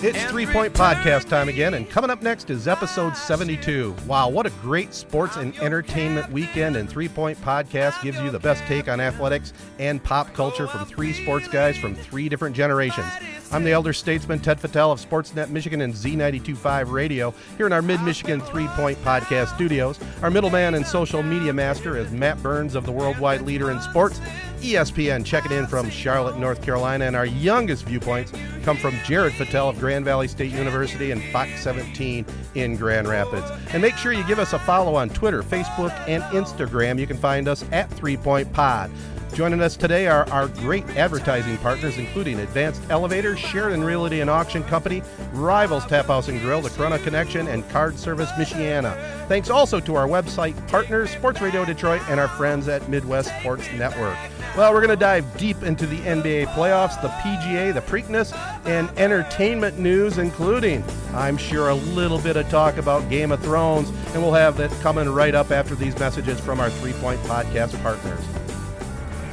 It's Three Point Podcast time again, and coming up next is episode 72. Wow, what a great sports and entertainment weekend! And Three Point Podcast gives you the best take on athletics and pop culture from three sports guys from three different generations. I'm the elder statesman Ted Fattel of Sportsnet Michigan and Z925 Radio here in our Mid Michigan Three Point Podcast studios. Our middleman and social media master is Matt Burns of the Worldwide Leader in Sports, ESPN, checking in from Charlotte, North Carolina. And our youngest viewpoints come from Jared Fattel of Grand Valley State University and Fox 17 in Grand Rapids. And make sure you give us a follow on Twitter, Facebook, and Instagram. You can find us at Three Point Pod. Joining us today are our great advertising partners, including Advanced Elevators, Sheridan Realty and Auction Company, Rivals Tap House and Grill, the Corunna Connection, and Card Service Michiana. Thanks also to our website partners, Sports Radio Detroit, and our friends at Midwest Sports Network. Well, we're going to dive deep into the NBA playoffs, the PGA, the Preakness, and entertainment news, including, I'm sure, a little bit of talk about Game of Thrones, and we'll have that coming right up after these messages from our three point podcast partners.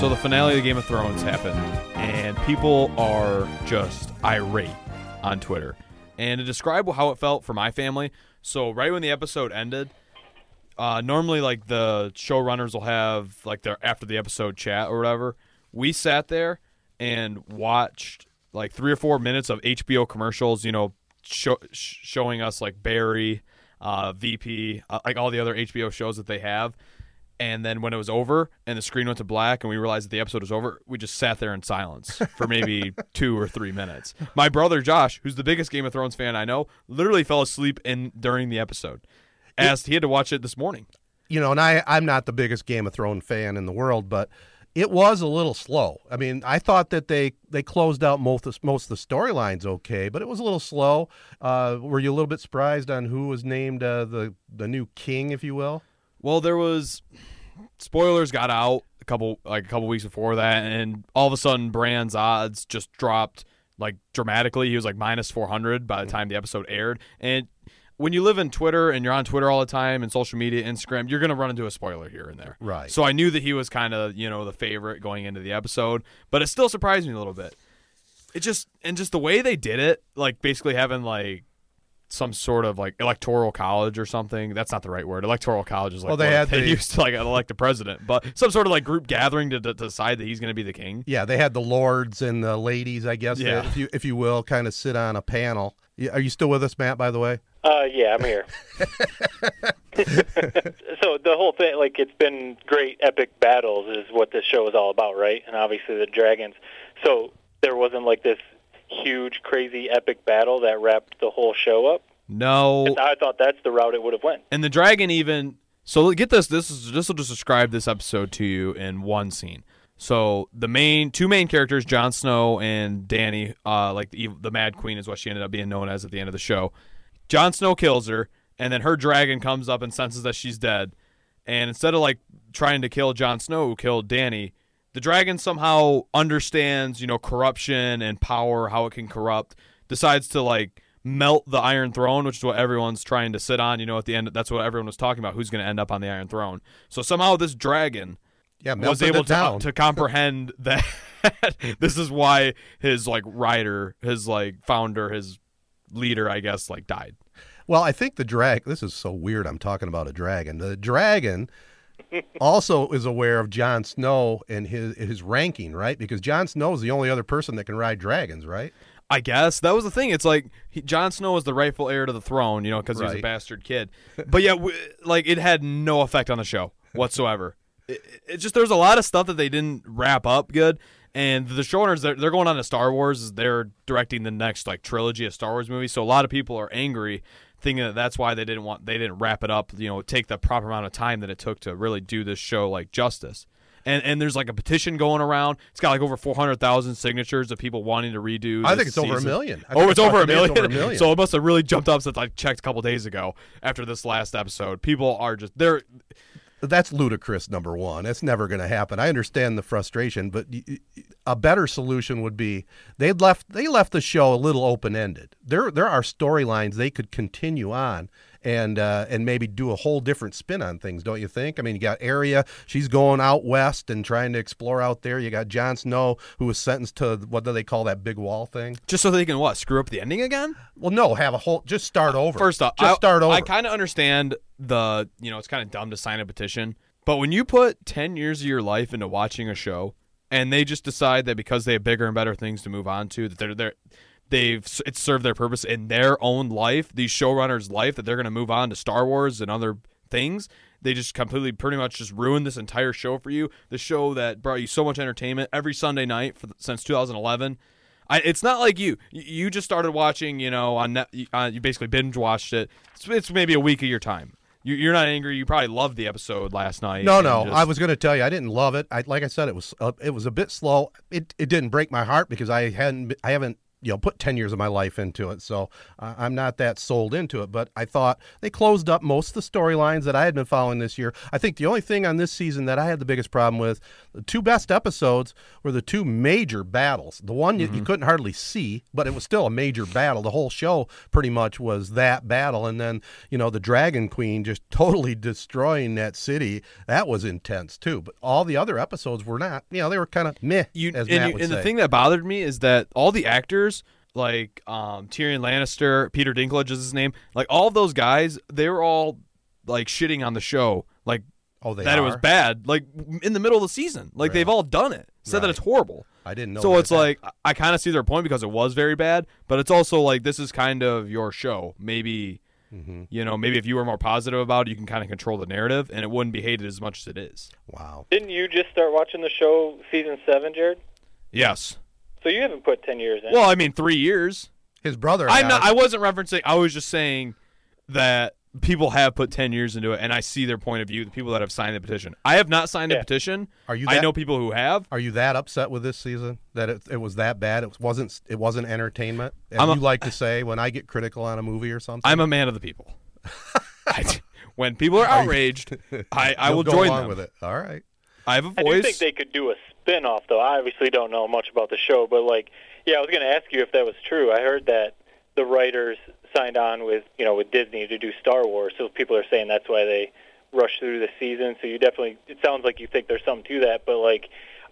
So the finale of Game of Thrones happened, and people are just irate on Twitter. And to describe how it felt for my family, so right when the episode ended, uh, normally like the showrunners will have like their after the episode chat or whatever. We sat there and watched like three or four minutes of HBO commercials. You know, show, showing us like Barry, uh, Veep, uh, like all the other HBO shows that they have. And then when it was over and the screen went to black and we realized that the episode was over, we just sat there in silence for maybe two or three minutes. My brother Josh, who's the biggest Game of Thrones fan I know, literally fell asleep in during the episode. As he had to watch it this morning. You know, and I, I'm not the biggest Game of Thrones fan in the world, but it was a little slow. I mean, I thought that they, they closed out most of, most of the storylines okay, but it was a little slow. Uh, were you a little bit surprised on who was named uh, the the new king, if you will? Well, there was spoilers got out a couple like a couple weeks before that, and all of a sudden Bran's odds just dropped like dramatically. He was like minus four hundred by the time the episode aired, and when you live in Twitter and you're on Twitter all the time and social media, Instagram, you're gonna run into a spoiler here and there. Right. So I knew that he was kind of you know the favorite going into the episode, but it still surprised me a little bit. It just and just the way they did it, like basically having like some sort of like electoral college or something. That's not the right word. Electoral college is like Well, they had they the- used to like elect the president, but some sort of like group gathering to, to decide that he's going to be the king. Yeah, they had the lords and the ladies, I guess, Yeah. if you if you will, kind of sit on a panel. Are you still with us, Matt? By the way. Uh, yeah, I'm here. so the whole thing, like, it's been great epic battles, is what this show is all about, right? And obviously the dragons. So there wasn't like this huge, crazy, epic battle that wrapped the whole show up. No, I thought that's the route it would have went. and the dragon even. So get this. This is this will just describe this episode to you in one scene. So the main two main characters, Jon Snow and Dany, uh, like the, the Mad Queen is what she ended up being known as at the end of the show. Jon Snow kills her, and then her dragon comes up and senses that she's dead. And instead of like trying to kill Jon Snow, who killed Dany, the dragon somehow understands, you know, corruption and power, how it can corrupt. Decides to like melt the Iron Throne, which is what everyone's trying to sit on. You know, at the end, that's what everyone was talking about. Who's going to end up on the Iron Throne? So somehow this dragon Yeah, was able to, uh, down. to comprehend that this is why his like rider, his like founder, his leader, I guess, like died. Well, I think the drag. This is so weird. I'm talking about a dragon. The dragon also is aware of Jon Snow and his his ranking, right? Because Jon Snow is the only other person that can ride dragons, right? I guess that was the thing. It's like he, Jon Snow is the rightful heir to the throne, you know, because he was a Right. bastard kid. But yeah, w- like it had no effect on the show whatsoever. it, it just there's a lot of stuff that they didn't wrap up good. And the showrunners, they're, they're going on to Star Wars. They're directing the next like trilogy of Star Wars movies. So a lot of people are angry, thinking that that's why they didn't want they didn't wrap it up. You know, take the proper amount of time that it took to really do this show like justice. And and there's like a petition going around. It's got like over four hundred thousand signatures of people wanting to redo. I think it's over a season. million. I Oh, think it's over a million. over a million. So it must have really jumped up since I checked a couple days ago after this last episode. People are just they're That's ludicrous. Number one, it's never going to happen. I understand the frustration, but a better solution would be they left they left the show a little open ended. There there are storylines they could continue on and uh, and maybe do a whole different spin on things. Don't you think? I mean, you got Arya, she's going out west and trying to explore out there. You got Jon Snow, who was sentenced to what do they call that big wall thing? just so they can what screw up the ending again. Well, no, have a whole just start over. First off, just I, start over. I kind of understand the you know it's kind of dumb to sign a petition, but when you put ten years of your life into watching a show and they just decide that because they have bigger and better things to move on to that they're they're they've it's served their purpose in their own life, these showrunners' life that they're going to move on to Star Wars and other things. They just completely, pretty much, just ruined this entire show for you. The show that brought you so much entertainment every Sunday night for since 2011. I, it's not like you. You- just started watching, you know, on net, uh, you basically binge watched it. It's, it's maybe a week of your time. You, you're not angry. You probably loved the episode last night. No, no. just- I was going to tell you, I didn't love it. I, like I said, it was uh, it was a bit slow. It it didn't break my heart because I hadn't I haven't you know put ten years of my life into it, so uh, I'm not that sold into it. But I thought they closed up most of the storylines that I had been following this year. I think the only thing on this season that I had the biggest problem with, the two best episodes were the two major battles. The one you, you couldn't hardly see, but it was still a major battle. The whole show pretty much was that battle, and then you know the Dragon Queen just totally destroying that city. That was intense too. But all the other episodes were not. You know, they were kind of meh. you as and, Matt you, and the thing that bothered me is that all the actors like um, Tyrion Lannister, Peter Dinklage is his name, like all of those guys, they were all like shitting on the show, like oh, they that it was bad, like in the middle of the season, like they've all done it, said that it's horrible. I didn't know. So that. it's like I- I kind of see their point because it was very bad, but it's also like this is kind of your show. Maybe Mm-hmm. you know, maybe if you were more positive about it, you can kind of control the narrative, and it wouldn't be hated as much as it is. wow. Didn't you just start watching the show season seven, Jared? Yes. So you haven't put ten years in. Well, I mean, three years. His brother. I'm has- not. I wasn't referencing. I was just saying that people have put ten years into it, and I see their point of view. The people that have signed the petition. I have not signed Yeah. a petition. Are you I know people who have. Are you that upset with this season that it, it was that bad? It wasn't. It wasn't entertainment. As I'm a- you like to say when I get critical on a movie or something. I'm a man of the people. I- when people are outraged, I, I You'll go join along them. with it. All right. I have a voice. do think they could do a spin-off, though. I obviously don't know much about the show, but like, yeah, I was going to ask you if that was true. I heard that the writers signed on with you know with Disney to do Star Wars, so people are saying that's why they rushed through the season. So you definitely, it sounds like you think there's something to that, but like,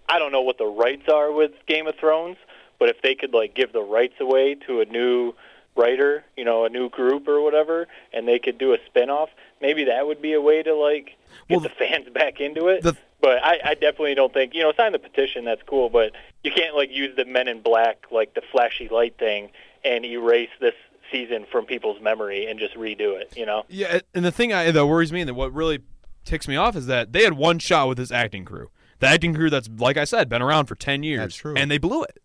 I don't know what the rights are with Game of Thrones, but if they could like give the rights away to a new writer, you know, a new group or whatever, and they could do a spin-off, maybe that would be a way to like get Well, the fans back into it. the- but I, I definitely don't think you know sign the petition. That's cool, but you can't like use the Men in Black like the flashy light thing and erase this season from people's memory and just redo it. You know? Yeah, and the thing I, that worries me and what really ticks me off is that they had one shot with this acting crew. The acting crew that's like I said been around for ten years. That's true. and they blew it.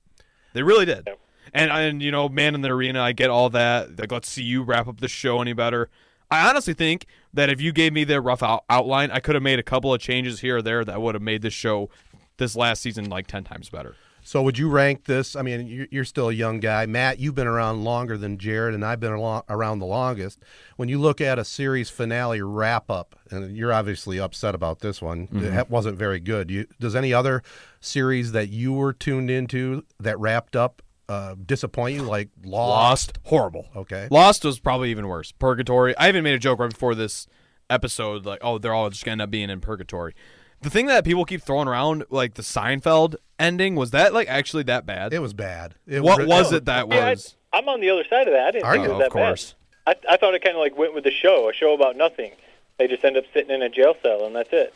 They really did. Yep. And and you know, man in the arena, I get all that. Like, let's see you wrap up the show any better. I honestly think that if you gave me their rough out- outline, I could have made a couple of changes here or there that would have made this show, this last season, like ten times better. So would you rank this? I mean, you're, you're still a young guy, Matt. You've been around longer than Jared, and I've been around the longest. When you look at a series finale wrap up, and you're obviously upset about this one, Mm-hmm. it wasn't very good. You, does any other series that you were tuned into that wrapped up uh, disappoint you, like Lost? Lost, horrible. Okay. Lost was probably even worse. Purgatory. I even made a joke right before this episode, like, oh, they're all just gonna end up being in purgatory. The thing that people keep throwing around, like the Seinfeld ending, was that like actually that bad? It was bad. It what re- was it that Yeah, was? I, I'm on the other side of that. I didn't Are think you? it was of that bad. I, I thought it kind of like went with the show, a show about nothing. They just end up sitting in a jail cell, and that's it.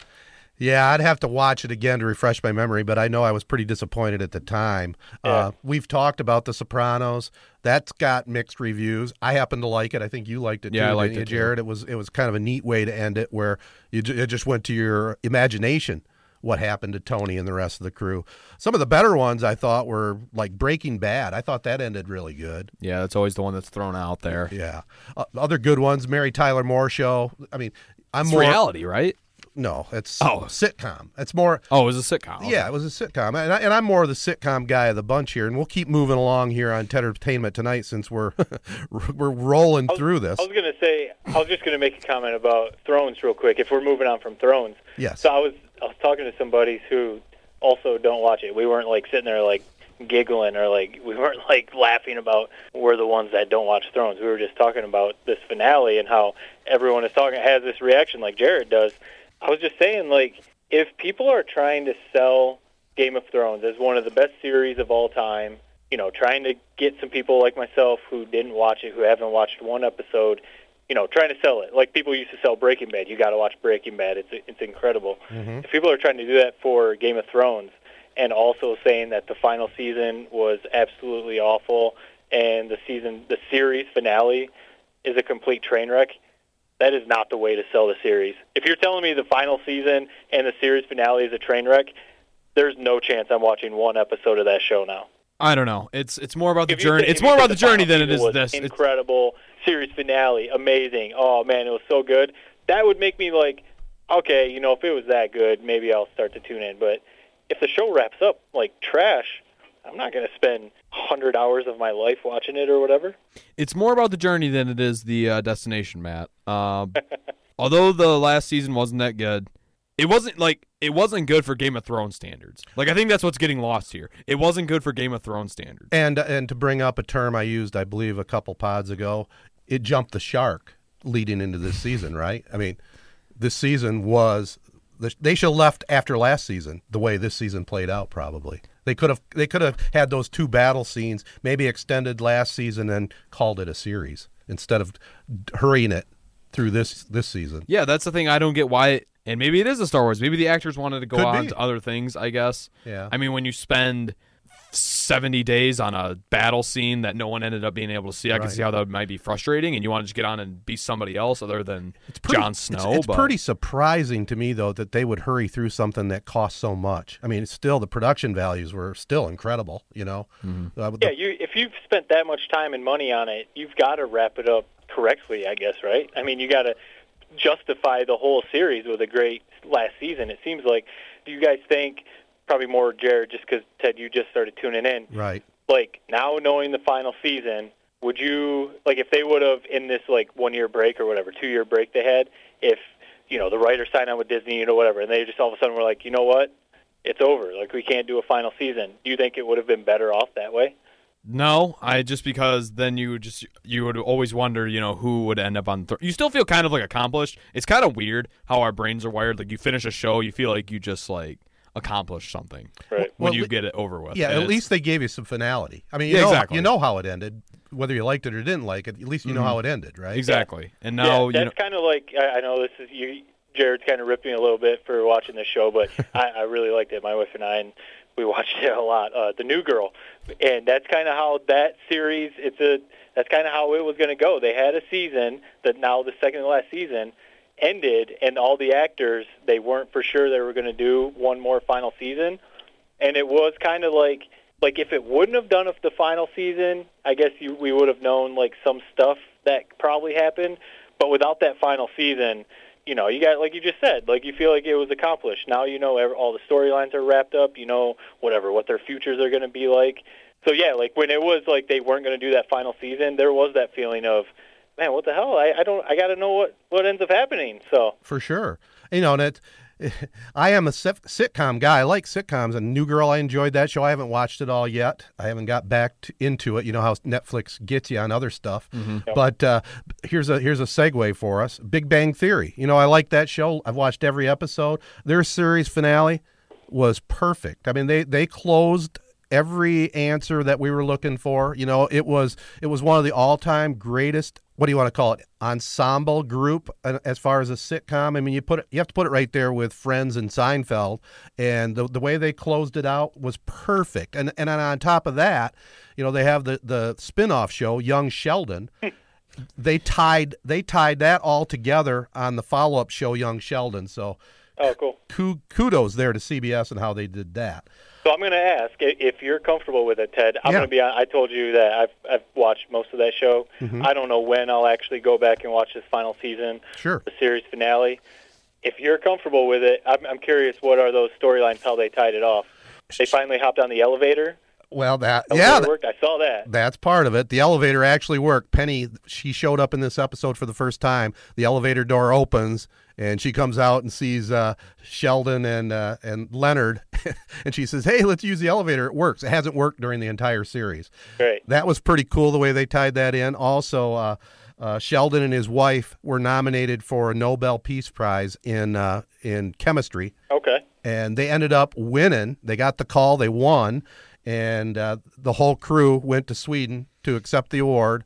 Yeah, I'd have to watch it again to refresh my memory, but I know I was pretty disappointed at the time. Yeah. Uh, we've talked about The Sopranos. That's got mixed reviews. I happen to like it. I think you liked it Yeah, too, I liked didn't you, it too. Jared. It was it was kind of a neat way to end it, where you it just went to your imagination what happened to Tony and the rest of the crew. Some of the better ones I thought were like Breaking Bad. I thought that ended really good. Yeah, that's always the one that's thrown out there. Yeah, uh, other good ones. Mary Tyler Moore show. I mean, I'm It's more reality, right? No, it's Oh. sitcom. It's more Oh, it was a sitcom. Okay. yeah, it was a sitcom, and, I, and I'm more of the sitcom guy of the bunch here, and we'll keep moving along here on Ted Entertainment tonight since we're we're rolling was- through this. I was gonna say, I was just gonna make a comment about Thrones real quick. If we're moving on from Thrones, Yes. So I was I was talking to some buddies who also don't watch it. We weren't like sitting there like giggling or like we weren't like laughing about we're the ones that don't watch Thrones. We were just talking about this finale and how everyone is talking has this reaction like Jared does. I was just saying like if people are trying to sell Game of Thrones as one of the best series of all time, you know, trying to get some people like myself who didn't watch it, who haven't watched one episode, you know, trying to sell it like people used to sell Breaking Bad. You got to watch Breaking Bad. It's it's incredible. Mm-hmm. If people are trying to do that for Game of Thrones and also saying that the final season was absolutely awful and the season the series finale is a complete train wreck, that is not the way to sell the series. If you're telling me the final season and the series finale is a train wreck, there's no chance I'm watching one episode of that show now. I don't know. It's it's more about the journey. say- It's more about the journey than it is this. It's- Incredible series finale, amazing. Oh man, it was so good. That would make me like, okay, you know, if it was that good, maybe I'll start to tune in. But if the show wraps up like trash, I'm not going to spend hundred hours of my life watching it or whatever. it's more about the journey than it is the uh, destination, Matt. Uh, although the last season wasn't that good, it wasn't like it wasn't good for Game of Thrones standards. Like I think that's what's getting lost here. It wasn't good for Game of Thrones standards. and and to bring up a term I used, I believe, a couple pods ago, it jumped the shark leading into this season, right? I mean, this season was the, they should have left after last season the way this season played out. Probably they could have they could have had those two battle scenes, maybe extended last season and called it a series instead of hurrying it through this this season. Yeah, that's the thing. I don't get why. It, and maybe it is a Star Wars. Maybe the actors wanted to go Could on be. to other things. I guess. Yeah. I mean, when you spend seventy days on a battle scene that no one ended up being able to see, I can see how that might be frustrating. And you want to just get on and be somebody else other than pretty- Jon it's- Snow. It's, but pretty surprising to me though that they would hurry through something that cost so much. I mean, still the production values were still incredible. You know, Mm-hmm. Uh, the- Yeah, you if you've spent that much time and money on it, you've got to wrap it up correctly, I guess, right? I mean, you got to justify the whole series with a great last season. It seems like. Do you guys think? Probably more Jared, just because Ted, you just started tuning in. right. Like now, knowing the final season, would you like if they would have in this like one year break or whatever, two year break they had, if you know the writers signed on with Disney, you know whatever, and they just all of a sudden were like, you know what, it's over. Like we can't do a final season. Do you think it would have been better off that way? No, I just because then you would just you would always wonder, you know, who would end up on. Th- you still feel kind of like accomplished. It's kind of weird how our brains are wired. Like you finish a show, you feel like you just like accomplished something Right. when Well, you get it over with. Yeah, And at least they gave you some finality. I mean, you Yeah, know, exactly. you know how it ended, whether you liked it or didn't like it. At least you know how it ended, right? exactly. And now yeah, you that's know, kind of like I, I know this is you. Jared's kind of ripped me a little bit for watching this show, but I, I really liked it. My wife and I, and we watched it a lot. Uh, the New Girl, and that's kind of how that series. It's a that's kind of how it was going to go. They had a season that now the second to last season ended, and all the actors they weren't for sure they were going to do one more final season, and it was kind of like like if it wouldn't have done the final season, I guess you, we would have known like some stuff that probably happened. But without that final season, you know, you got like you just said, like you feel like it was accomplished. Now you know all the storylines are wrapped up. You know whatever what their futures are going to be like. So yeah, like when it was like they weren't going to do that final season, there was that feeling of, man, what the hell? I, I don't, I got to know what what ends up happening. So For sure. You know, and it, I am a sitcom guy. I like sitcoms, and New Girl, I enjoyed that show. I haven't watched it all yet. I haven't got back to, into it. You know how Netflix gets you on other stuff. But uh, here's a here's a segue for us. Big Bang Theory. You know, I like that show. I've watched every episode. Their series finale was perfect. I mean, they they closed every answer that we were looking for. You know, it was it was one of the all-time greatest. What do you want to call it? Ensemble group uh, as far as a sitcom. I mean, you put it, you have to put it right there with Friends and Seinfeld, and the the way they closed it out was perfect. And and on top of that, you know, they have the the spin-off show Young Sheldon. they tied they tied that all together on the follow-up show Young Sheldon. So Oh, cool. kudos there to CBS and how they did that. So I'm going to ask if you're comfortable with it, Ted. I'm Yeah. going to be. I told you that I've I've watched most of that show. Mm-hmm. I don't know when I'll actually go back and watch this final season, Sure. the series finale. If you're comfortable with it, I'm, I'm curious. What are those storylines? How they tied it off? They finally hopped on the elevator. Well, that Elevator yeah, worked. I saw that. that's part of it. The elevator actually worked. Penny, she showed up in this episode for the first time. The elevator door opens, and she comes out and sees uh, Sheldon and uh, and Leonard, and she says, "Hey, let's use the elevator. It works. It hasn't worked during the entire series." Great. That was pretty cool the way they tied that in. Also, uh, uh, Sheldon and his wife were nominated for a Nobel Peace Prize in uh, in chemistry. Okay. and they ended up winning. They got the call, they won, and uh, the whole crew went to Sweden to accept the award.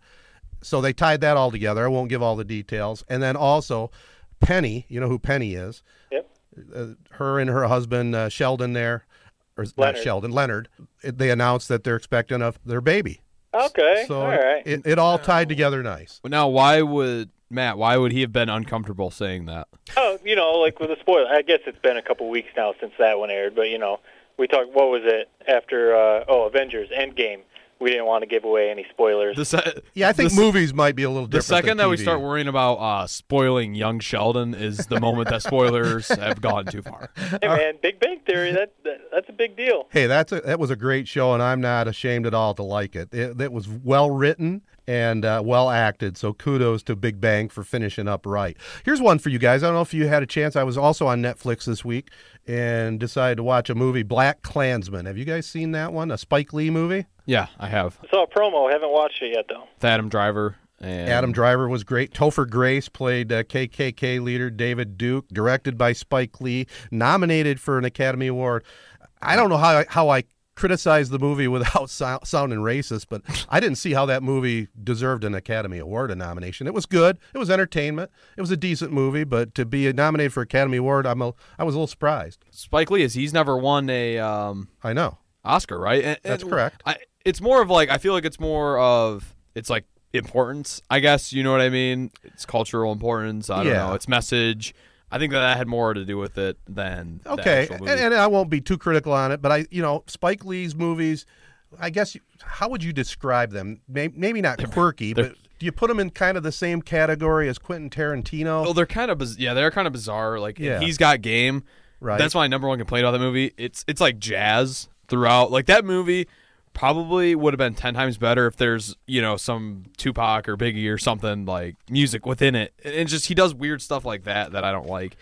So they tied that all together. I won't give all the details. And then also, Penny, you know who Penny is? Yep. Uh, her and her husband uh, Sheldon there, or not Sheldon, Leonard. They announced that they're expecting a, their baby. Okay. So All right. it, it all tied together nice. But now, why would Matt? Why would he have been uncomfortable saying that? Oh, you know, like with the spoiler. I guess it's been a couple weeks now since that one aired, but you know, we talked. What was it after? Uh, oh, Avengers Endgame. We didn't want to give away any spoilers. The se- Yeah, I think the, se- movies might be a little different. The second than that we start worrying about uh, spoiling young Sheldon is the moment that spoilers have gone too far. hey man, Big Bang Theory. That, that that's a big deal. Hey, that's a, that was a great show, and I'm not ashamed at all to like it. It, it was well written and uh, well acted, so kudos to Big Bang for finishing up right. Here's one for you guys. I don't know if you had a chance. I was also on Netflix this week and decided to watch a movie, BlacKkKlansman. Have you guys seen that one? A Spike Lee movie? Yeah, I have. Saw a promo. Haven't watched it yet though. With Adam Driver and Adam Driver was great. Topher Grace played uh, KKK leader David Duke, directed by Spike Lee, nominated for an Academy Award. I don't know how I, how I criticize the movie without sou- sounding racist, but I didn't see how that movie deserved an Academy Award nomination. It was good. It was entertainment. It was a decent movie, but to be nominated for Academy Award, I'm a, I was a little surprised. Spike Lee is he's never won a um, I know. Oscar, right? And- That's and correct. I, it's more of like I feel like it's more of it's like importance. I guess you know what I mean. It's cultural importance. I don't Yeah. know. It's message. I think that, that had more to do with it than Okay, and, and I won't be too critical on it, but I, you know, Spike Lee's movies. I guess how would you describe them? Maybe not quirky, but do you put them in kind of the same category as Quentin Tarantino? Well, they're kind of biz- yeah, they're kind of bizarre. Like Yeah. he's got game. Right. That's my number one complaint about the movie. It's it's like jazz throughout. Like that movie probably would have been ten times better if there's you know some Tupac or Biggie or something like music within it. And it's just he does weird stuff like that that I don't like,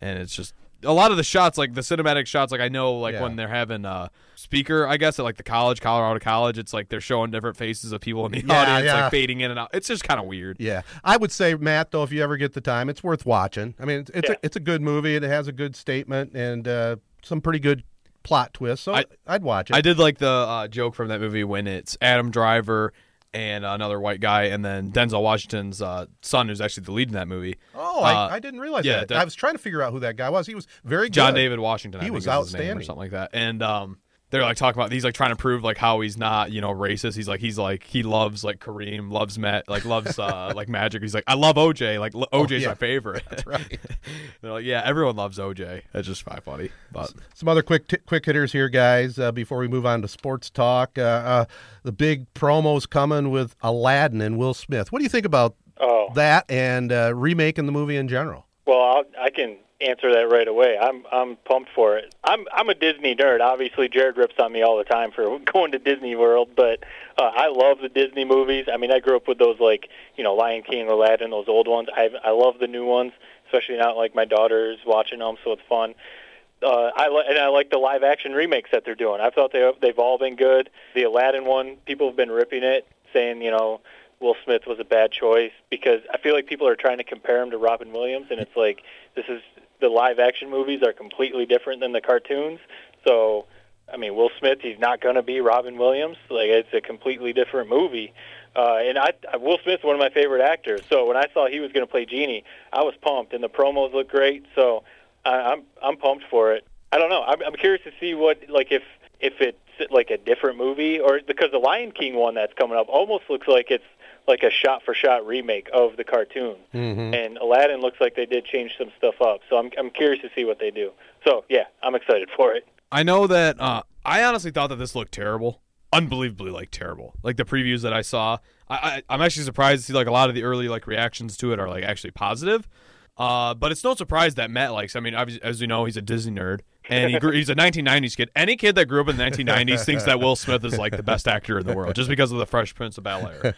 and it's just. A lot of the shots, like the cinematic shots, like I know, like Yeah. when they're having a speaker, I guess at like the college, Colorado College, it's like they're showing different faces of people in the Yeah, audience, yeah. like fading in and out. It's just kind of weird. yeah, I would say Matt, though, if you ever get the time, it's worth watching. I mean, it's it's, Yeah. a, it's a good movie. It has a good statement and uh, some pretty good plot twists. So I, would watch it. I did like the uh, joke from that movie when it's Adam Driver and another white guy, and then Denzel Washington's uh, son, who's actually the lead in that movie. oh, Uh, I, I didn't realize yeah, that. that- I was trying to figure out who that guy was. He was very good. John David Washington. I He think was name or something like that. And um, they're like talking about he's like trying to prove like how he's not you know racist. He's like he's like he loves like Kareem, loves Matt, like loves uh, like Magic. He's like I love OJ. Like l- OJ's Oh, yeah. my favorite. That's right. they're like yeah, everyone loves OJ. That's just quite funny. But Some other quick t- quick hitters here, guys. Uh, before we move on to sports talk, uh, uh, the big promos coming with Aladdin and Will Smith. What do you think about Oh, that and uh, remaking the movie in general? well, I'll, I can answer that right away. I'm I'm pumped for it. I'm I'm a Disney nerd. Obviously, Jared rips on me all the time for going to Disney World, but uh, I love the Disney movies. I mean, I grew up with those like you know Lion King, Aladdin, those old ones. I I love the new ones, especially now like my daughter's watching them, so it's fun. Uh, I li- and I like the live action remakes that they're doing. I thought they they've all been good. The Aladdin one, people have been ripping it, saying you know Will Smith was a bad choice because I feel like people are trying to compare him to Robin Williams, and it's like this is the live action movies are completely different than the cartoons. So I mean, Will Smith, he's not going to be Robin Williams. Like it's a completely different movie. Uh, and I, Will Smith's one of my favorite actors. So when I saw he was going to play Genie, I was pumped, and the promos look great. So I, I'm I'm pumped for it. I don't know. I'm, I'm curious to see what like if if it's like a different movie or because the Lion King one that's coming up almost looks like it's like a shot for shot remake of the cartoon. Mm-hmm. And Aladdin looks like they did change some stuff up. So I'm I'm curious to see what they do. So yeah, I'm excited for it. I know that uh, I honestly thought that this looked terrible, unbelievably like terrible. Like the previews that I saw, I, I I'm actually surprised to see like a lot of the early like reactions to it are like actually positive. Uh, but it's no surprise that Matt likes. I mean, obviously, as you know, he's a Disney nerd, and he grew, he's a 1990s kid. Any kid that grew up in the 1990s thinks that Will Smith is like the best actor in the world just because of the Fresh Prince of Bel Air.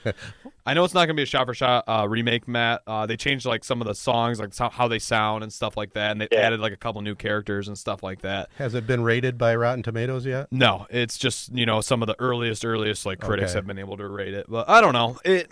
I know it's not going to be a shot for shot uh, remake, Matt. Uh, they changed like some of the songs, like how they sound and stuff like that, and they Yeah. added like a couple new characters and stuff like that. Has it been rated by Rotten Tomatoes yet? No, it's just you know some of the earliest, earliest like critics Okay. have been able to rate it, but I don't know it.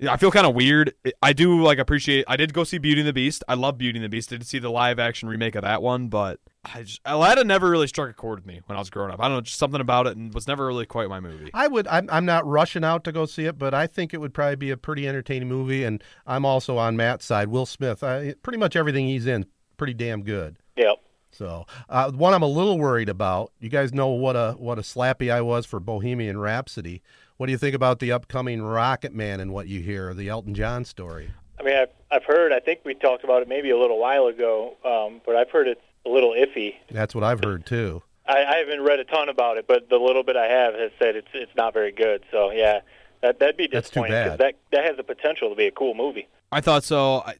Yeah, I feel kind of weird. I do like appreciate. I did go see Beauty and the Beast. I love Beauty and the Beast. Did see the live action remake of that one, but I just Aladdin never really struck a chord with me when I was growing up. I don't know, just something about it, and was never really quite my movie. I would. I'm, I'm not rushing out to go see it, but I think it would probably be a pretty entertaining movie. And I'm also on Matt's side. Will Smith. I, pretty much everything he's in, pretty damn good. Yep. So, uh, one I'm a little worried about. You guys know what a what a slappy I was for Bohemian Rhapsody. What do you think about the upcoming Rocket Man and what you hear, the Elton John story? I mean, I've, I've heard. I think we talked about it maybe a little while ago, um, but I've heard it's a little iffy. That's what I've heard too. I, I haven't read a ton about it, but the little bit I have has said it's it's not very good. So yeah, that that'd be disappointing. That's too bad. that that has the potential to be a cool movie. I thought so. I,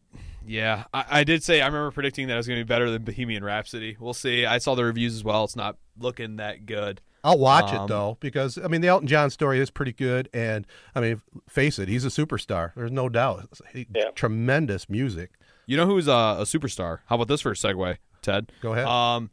yeah, I, I did say I remember predicting that it was going to be better than Bohemian Rhapsody. We'll see. I saw the reviews as well. It's not looking that good. I'll watch Um, it though because I mean the Elton John story is pretty good, and I mean face it, he's a superstar. There's no doubt. He- Yeah. Tremendous music. You know who's a, a superstar? How about this for a segue, Ted? Go ahead. Um,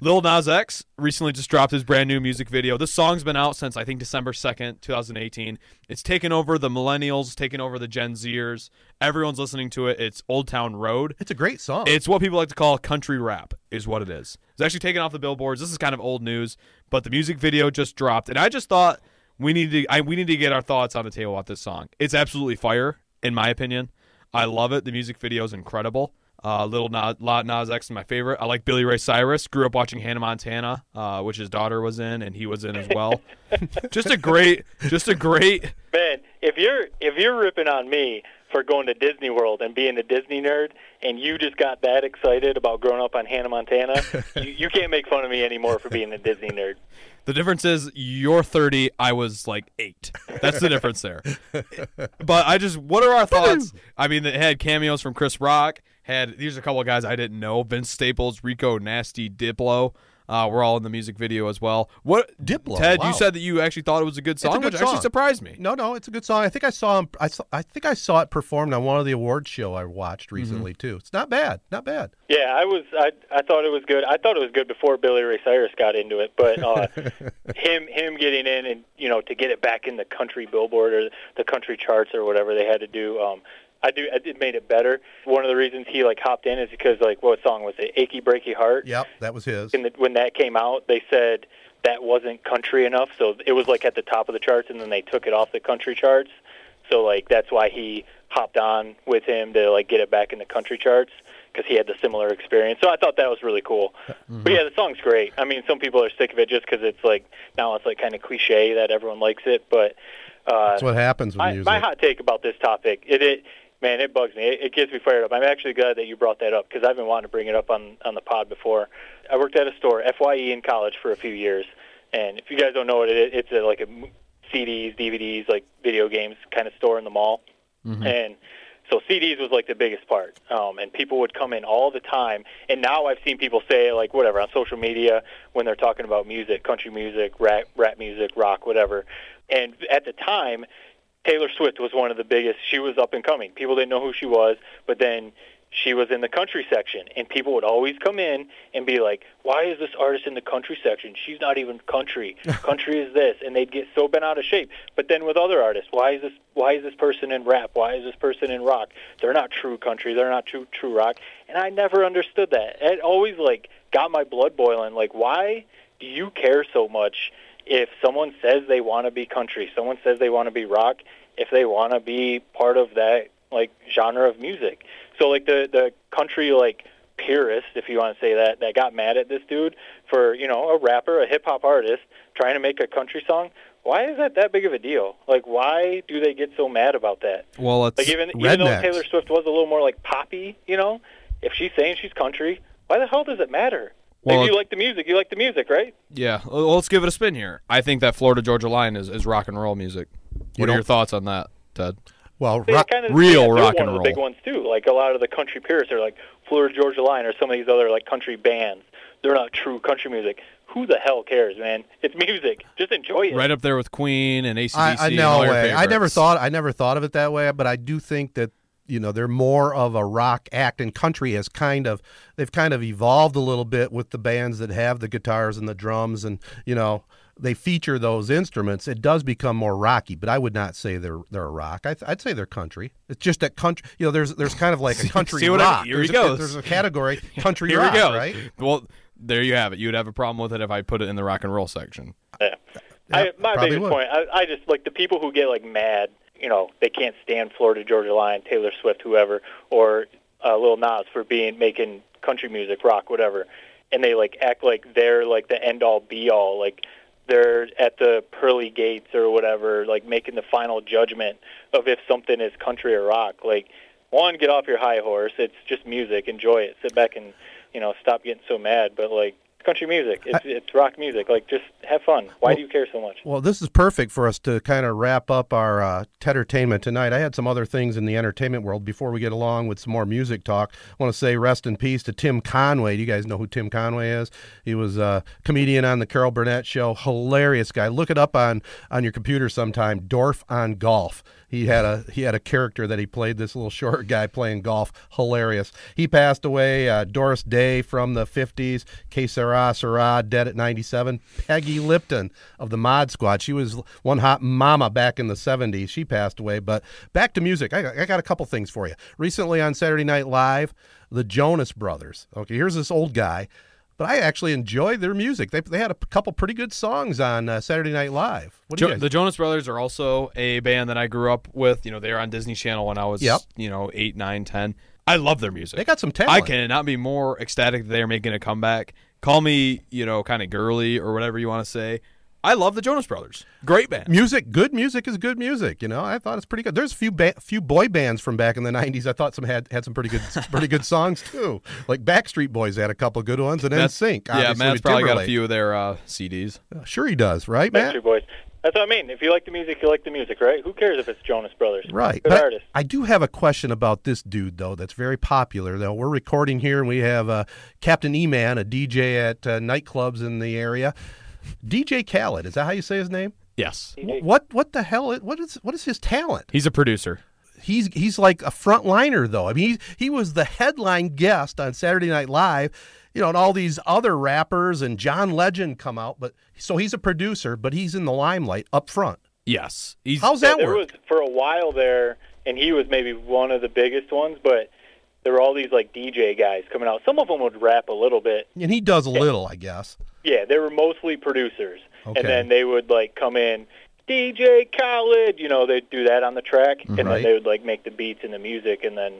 Lil Nas X recently just dropped his brand new music video. This song's been out since I think December second, two thousand eighteen. It's taken over the millennials, taken over the Gen Zers. Everyone's listening to it. It's Old Town Road. It's a great song. It's what people like to call country rap, is what it is. It's actually taken off the billboards. This is kind of old news, but the music video just dropped, and I just thought we need to I, we need to get our thoughts on the table about this song. It's absolutely fire, in my opinion. I love it. The music video is incredible. Uh, Little Nas, La- Nas X is my favorite. I like Billy Ray Cyrus. Grew up watching Hannah Montana, uh, which his daughter was in, and he was in as well. just a great, just a great. Man, if you're if you're ripping on me for going to Disney World and being a Disney nerd, and you just got that excited about growing up on Hannah Montana, you, you can't make fun of me anymore for being a Disney nerd. The difference is you're 30, I was like eight. That's the difference there. But I just, what are our thoughts? I mean, it had cameos from Chris Rock. Had these are a couple of guys I didn't know: Vince Staples, Rico Nasty, Diplo. Uh, we're all in the music video as well. What Diplo, Ted, wow. you said that you actually thought it was a good a song, good which actually surprised me. no, no, it's a good song. I think I saw him. I, saw, I think I saw it performed on one of the awards show I watched Mm-hmm. recently too. It's not bad. Not bad. Yeah, I was. I I thought it was good. I thought it was good before Billy Ray Cyrus got into it, but uh, him him getting in and you know to get it back in the country Billboard or the country charts or whatever they had to do. Um, I do. It made it better. One of the reasons he like hopped in is because like what song was it? "Achy Breaky Heart." Yep, that was his. And the, when that came out, they said that wasn't country enough, so it was like at the top of the charts, and then they took it off the country charts. So like that's why he hopped on with him to like get it back in the country charts because he had the similar experience. So I thought that was really cool. But yeah, the song's great. I mean, some people are sick of it just because it's like now it's like kind of cliche that everyone likes it, but uh, That's what happens with my, music. my hot take about this topic, it, it man, it bugs me. It, it gets me fired up. I'm actually glad that you brought that up because I've been wanting to bring it up on on the pod before. I worked at a store, Fye in college, for a few years, and if you guys don't know what it is, it's a, like a CDs, DVDs, like video games kind of store in the mall, and so CDs was like the biggest part, um, and people would come in all the time. And now I've seen people say like whatever on social media when they're talking about music, country music, rap, rap music, rock, whatever. And at the time, Taylor Swift was one of the biggest. She was up and coming. People didn't know who she was, but then she was in the country section, and people would always come in and be like, "Why is this artist in the country section? She's not even country. country is this," and they'd get so bent out of shape. But then with other artists, why is this? Why is this person in rap? Why is this person in rock? They're not true country. They're not true true rock. And I never understood that. It always like got my blood boiling. Like, why do you care so much if someone says they want to be country, someone says they want to be rock, if they want to be part of that like genre of music? So like the the country like purist, if you want to say that, that got mad at this dude for you know a rapper, a hip hop artist trying to make a country song. Why is that that big of a deal? Like, why do they get so mad about that? Well, it's Like, even even though. Taylor Swift was a little more like poppy, you know, if she's saying she's country, why the hell does it matter? Well, Like, if you like the music, you like the music, right? yeah. Well, let's give it a spin here. I think that Florida Georgia line is, is rock and roll music. What are your thoughts on that, Ted? Well, They rock, kind of, real yeah, rock one and of the big ones too. Like a lot of the country purists are like Florida Georgia Line or some of these other like country bands. They're not true country music. Who the hell cares, man? It's music. Just enjoy it. Right up there with Queen and ACDC. I, I and no all your way. I never thought I never thought of it that way, but I do think that you know they're more of a rock act, and country has kind of they've kind of evolved a little bit with the bands that have the guitars and the drums, and you know they feature those instruments. It does become more rocky, but I would not say they're they're a rock. I, I'd say they're country. It's just that country. You know, there's there's kind of like a country See what I- rock. here there's he a. There's a category country Here rock, we go. right? Well, there you have it. You'd have a problem with it if I put it in the rock and roll section. Yeah. I, my probably biggest would. point, I, I just like the people who get like mad. You know, they can't stand Florida Georgia Line, Taylor Swift, whoever, or uh, Lil Nas for being making country music, rock, whatever, and they like act like they're like the end all be all, like they're at the pearly gates or whatever, like making the final judgment of if something is country or rock. Like, one, get off your high horse. It's just music. Enjoy it. Sit back and you know stop getting so mad. But like country music, it's it's rock music. Like, just have fun. Why do you care so much? Well, this is perfect for us to kind of wrap up our uh, entertainment tonight. I had some other things in the entertainment world before we get along with some more music talk. I want to say rest in peace to Tim Conway. Do you guys know who Tim Conway is? He was a comedian on the Carol Burnett show. Hilarious guy. Look it up on on your computer sometime. Dorf on golf. He had a he had a character that he played. This little short guy playing golf. Hilarious. He passed away. Uh, Doris Day from the '50s. Que sera dead at 97. Peggy Lipton of the Mod Squad. She was one hot mama back in the '70s. She passed away. But back to music. I I got a couple things for you. Recently on Saturday Night Live, the Jonas Brothers. Okay, here's this old guy. But I actually enjoyed their music. They, they had a couple pretty good songs on uh, Saturday Night Live. What do you guys? the Jonas Brothers are also a band that I grew up with. You know, they were on Disney Channel when I was, Yep. you know, eight, nine, ten. I love their music. They got some talent. I cannot be more ecstatic that they're making a comeback. Call me, you know, kind of girly or whatever you want to say. I love the Jonas Brothers. Great band. music good music is good music you know i thought it's pretty good there's a few ba- few boy bands from back in the 90s i thought some had had some pretty good pretty good songs too like backstreet boys had a couple good ones and Matt- NSYNC yeah, obviously, Matt's probably got a few of their uh, CDs. sure he does right matt Backstreet Boys. That's what I mean. If you like the music, you like the music, right? Who cares if it's Jonas Brothers? Right. Good But I- artist. I do have a question about this dude, though, that's very popular. Though we're recording here, and we have uh, Captain E Man, a DJ at uh, nightclubs in the area. DJ Khaled, is that how you say his name? Yes. What what the hell? What is what is his talent? He's a producer. He's he's like a frontliner though. I mean, he he was the headline guest on Saturday Night Live. You know, and all these other rappers and John Legend come out, but so he's a producer, but he's in the limelight up front. Yes. He's How's Yeah, that there work? was for a while there, and he was maybe one of the biggest ones. But there were all these like DJ guys coming out. Some of them would rap a little bit. And he does a little, I guess. Yeah, they were mostly producers, Okay. and then they would like come in. DJ Khaled, you know, they'd do that on the track, mm-hmm. and Right. then they would like make the beats and the music, and then,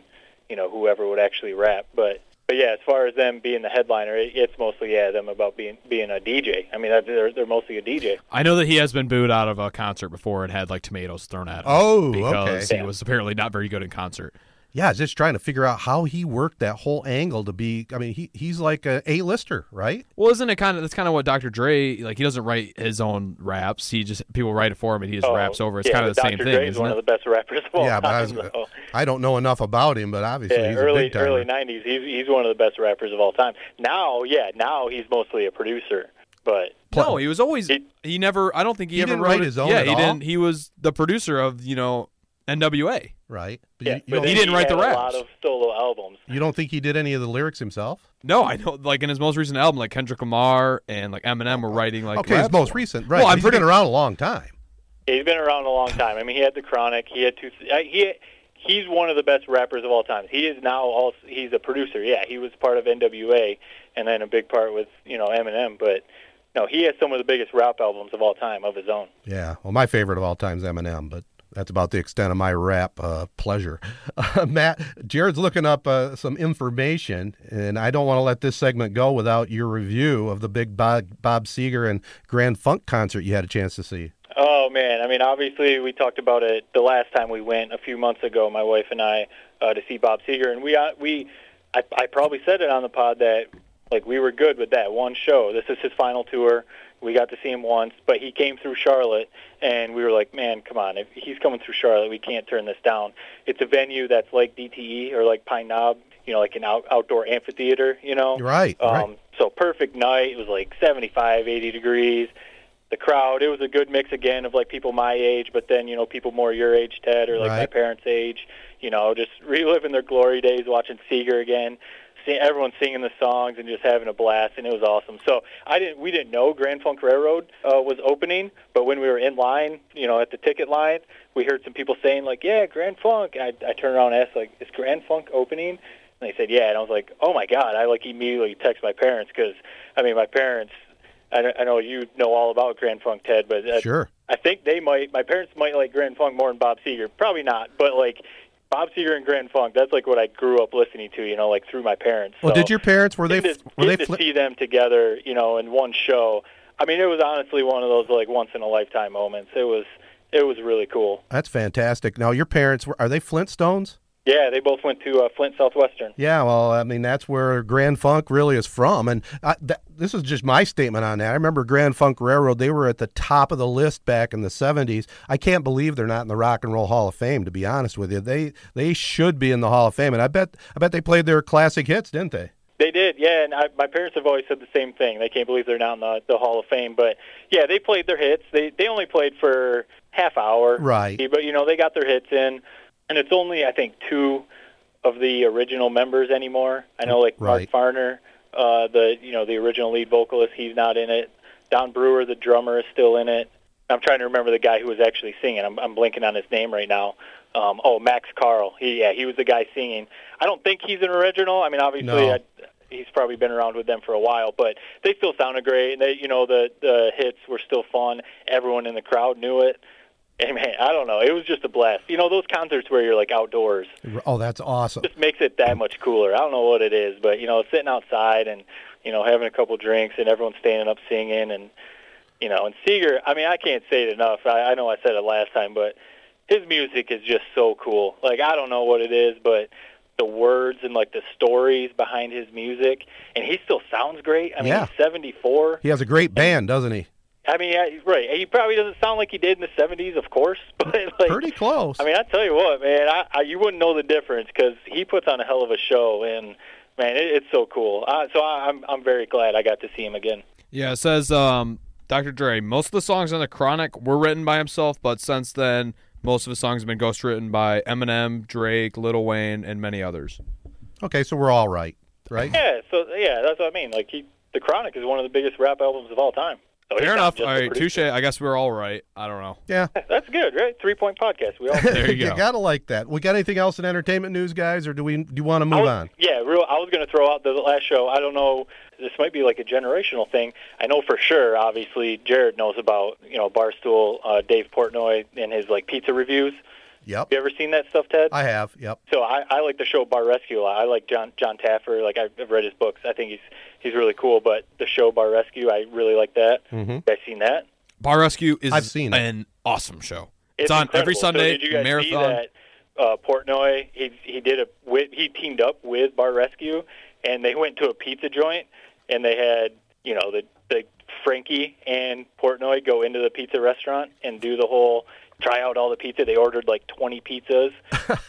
you know, whoever would actually rap. But but yeah, as far as them being the headliner, it, it's mostly yeah them about being being a DJ. I mean, that, they're they're mostly a DJ. I know that he has been booed out of a concert before and had like tomatoes thrown at him. Oh, because okay. he was apparently not very good in concert. Yeah, I just trying to figure out how he worked that whole angle to be. I mean, he he's like a A-lister, right? Well, isn't it kind of that's kind of what Dr. Dre like? He doesn't write his own raps. He just people write it for him and he just Oh, raps over. It's yeah, kind of the but same Dr. thing, Dre is isn't one it? of the best rappers of all yeah, but I, was, time. so- I don't know enough about him, but obviously Yeah, he's early a big early '90s. He's he's one of the best rappers of all time. Now, yeah, now he's mostly a producer. But no, he was always He- he never. I don't think he, He ever didn't wrote write his own Yeah, at he all? didn't. He was the producer of you know NWA. right? But yeah, you, you, but he didn't write the had raps. A lot of solo albums. you don't think he did any of the lyrics himself? No, I know. Like in his most recent album, like Kendrick Lamar and like Eminem were writing like. okay, his most for recent, right? Well, I'm he's pretty been around a long time. He's been around a long time. I mean, he had the Chronic. He had two. uh, He he's one of the best rappers of all time. He is now also he's a producer. Yeah, he was part of NWA and then a big part with you know Eminem. But no, he has some of the biggest rap albums of all time of his own. Yeah. Well, my favorite of all time is Eminem, but that's about the extent of my rap uh, pleasure. Uh, Matt, Jared's looking up uh, some information, and I don't want to let this segment go without your review of the big Bob, Bob Seger and Grand Funk concert you had a chance to see. Oh man, I mean, obviously we talked about it the last time we went a few months ago, my wife and I, uh, to see Bob Seger, and we uh, we, I, I probably said it on the pod that like we were good with that one show. This is his final tour. We got to see him once, but he came through Charlotte, and we were like, man, come on, if he's coming through Charlotte, we can't turn this down. It's a venue that's like DTE or like Pine Knob, you know, like an out, outdoor amphitheater, you know. Right. Um, right. So perfect night. It was like 75, 80 degrees. The crowd, it was a good mix again of like people my age, but then you know people more your age, Ted, or like my parents' age. You know, just reliving their glory days, watching Seger again, see everyone singing the songs and just having a blast, and it was awesome. So I didn't, we didn't know Grand Funk Railroad uh, was opening, but when we were in line, you know, at the ticket line, we heard some people saying like, "Yeah, Grand Funk." I, I turned around and asked like, "Is Grand Funk opening?" And they said, "Yeah." And I was like, "Oh my god!" I like immediately text my parents because I mean, my parents. I, I know you know all about Grand Funk, Ted, but uh, Sure. I think they might. My parents might like Grand Funk more than Bob Seger. Probably not, but like Bob Seger and Grand Funk. That's like what I grew up listening to. You know, like through my parents. Well, So did your parents were they to, were they to fli- see them together? You know, in one show. I mean, it was honestly one of those like once in a lifetime moments. It was it was really cool. That's fantastic. Now, your parents were are they Flintstones? Yeah, they both went to uh, Flint Southwestern. Yeah, well, I mean that's where Grand Funk really is from, and I, that, this is just my statement on that. I remember Grand Funk Railroad; they were at the top of the list back in the '70s. I can't believe they're not in the Rock and Roll Hall of Fame. To be honest with you, they they should be in the Hall of Fame, and I bet I bet they played their classic hits, didn't they? They did, yeah. And I, my parents have always said the same thing. They can't believe they're not in the, the Hall of Fame. But yeah, they played their hits. They they only played for half hour, Right. But you know, they got their hits in, and it's only I think two of the original members anymore. I know like Right. Mark Farner, uh, the you know the original lead vocalist, he's not in it. Don Brewer, the drummer, is still in it. I'm trying to remember the guy who was actually singing. I'm, I'm blinking on his name right now. Um, oh, Max Carl. He, yeah, he was the guy singing. I don't think he's an original. I mean, obviously, No. I, he's probably been around with them for a while, but they still sounded great. And they, you know, the the hits were still fun. Everyone in the crowd knew it. And man, I don't know. It was just a blast. You know, those concerts where you're like outdoors Oh, that's awesome. just makes it that much cooler. I don't know what it is, but you know, sitting outside and you know having a couple drinks and everyone standing up singing and you know, and Seger. I mean, I can't say it enough. I, I know I said it last time, but his music is just so cool. Like I don't know what it is, but the words and like the stories behind his music, and he still sounds great. I mean, Yeah. he's 74. He has a great band, doesn't he? I mean, I, right? He probably doesn't sound like he did in the 70s, of course, but like Pretty close. I mean, I tell you what, man, I, I you wouldn't know the difference because he puts on a hell of a show, and man, it, it's so cool. Uh, so I, I'm I'm very glad I got to see him again. Yeah, it says um, Dr. Dre. Most of the songs on the Chronic were written by himself, but since then, most of his songs have been ghostwritten by Eminem, Drake, Lil Wayne, and many others. okay, so we're all right, right? Yeah, so yeah, that's what I mean. Like he, the Chronic is one of the biggest rap albums of all time. So Fair enough. just All a right, touche. I guess we're all right. I don't know. Yeah. That's good, right? Three point podcast. We all. There you go. gotta like that. We got anything else in entertainment news, guys, or do we do you want to move was- on? Yeah, real. I was going to throw out the last show. I don't know. This might be like a generational thing. I know for sure. Obviously, Jared knows about you know Barstool, uh, Dave Portnoy, and his like pizza reviews. Yep, You ever seen that stuff, Ted? I have. Yep. So I, I like the show Bar Rescue a lot. I like John John Taffer. Like I've read his books. I think he's he's really cool. But the show Bar Rescue, I really like that. Mhm. You guys seen that? Bar Rescue is I've seen it. an awesome show. It's, on incredible. every So Sunday did you guys marathon. See that uh, Portnoy, he he did a with, he teamed up with Bar Rescue, and they went to a pizza joint, and they had you know the the Frankie and Portnoy go into the pizza restaurant and do the whole try out all the pizza. They ordered like 20 pizzas,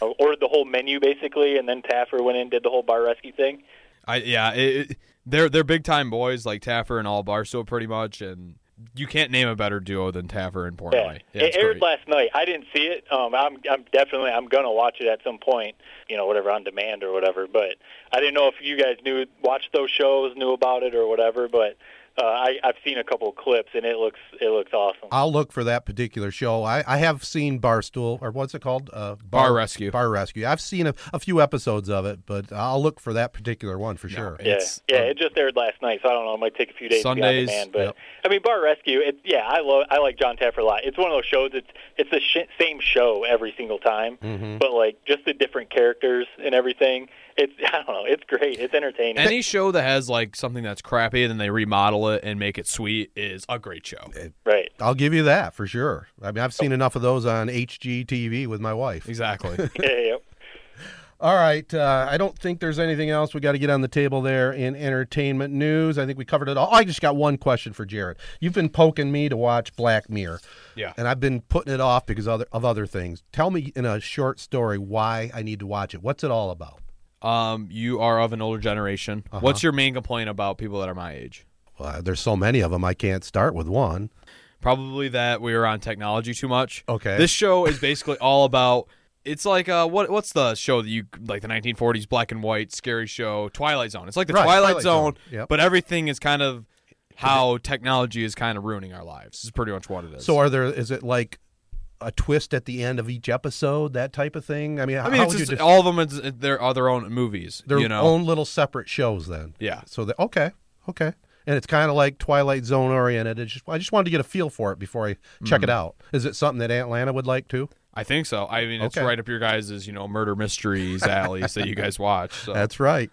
ordered the whole menu basically, and then Taffer went in and did the whole Bar Rescue thing. I yeah, it, it- they're they're big time boys like Taffer and all Barstool pretty much, and you can't name a better duo than Taffer and Portnoy. Yeah, it aired great. last night. I didn't see it. Um, I'm, I'm definitely, I'm gonna watch it at some point. You know, whatever on demand or whatever. But I didn't know if you guys knew, watched those shows, knew about it or whatever. But uh, I, I've seen a couple of clips, and it looks it looks awesome. I'll look for that particular show. I, I have seen Barstool, or what's it called? Uh, Bar Rescue. Bar Rescue. I've seen a, a few episodes of it, but I'll look for that particular one for sure. Yeah, It's, yeah, um, it just aired last night, so I don't know. It might take a few days Sundays, to be on demand, but yep. I mean, Bar Rescue. It, yeah, I love. I like John Taffer a lot. It's one of those shows. It's it's the sh- same show every single time, Mm-hmm. but like just the different characters and everything. It's I don't know. It's great. It's entertaining. Any show that has like something that's crappy and then they remodel it and make it sweet is a great show. right. I'll give you that for sure. I mean, I've seen enough of those on HGTV with my wife. Exactly. Yeah, yeah. All right. Uh, I don't think there's anything else we got to get on the table there in entertainment news. I think we covered it all. I just got one question for Jared. You've been poking me to watch Black Mirror. Yeah. And I've been putting it off because other, of other things. Tell me in a short story why I need to watch it. What's it all about? Um, you are of an older generation. Uh-huh. What's your main complaint about people that are my age? Well, there's so many of them. I can't start with one. Probably that we are on technology too much. Okay. This show is basically all about. It's like uh, what what's the show that you like the 1940s black and white scary show Twilight Zone. It's like the Right, Twilight, Twilight Zone, Zone. Yep. but everything is kind of how technology is kind of ruining our lives. This is pretty much what it is. So are there? Is it like a twist at the end of each episode? That type of thing. I mean, I mean, how it's would just, you just, all of them. It's, they're are their own movies. their you know, own little separate shows then. Yeah. So the, okay, okay, and it's kind of like Twilight Zone oriented. It's just, I just wanted to get a feel for it before I check Mm-hmm. it out. Is it something that Atlanta would like too? I think so. I mean, it's Okay. right up your guys' you know murder mysteries alleys that you guys watch. So. That's right.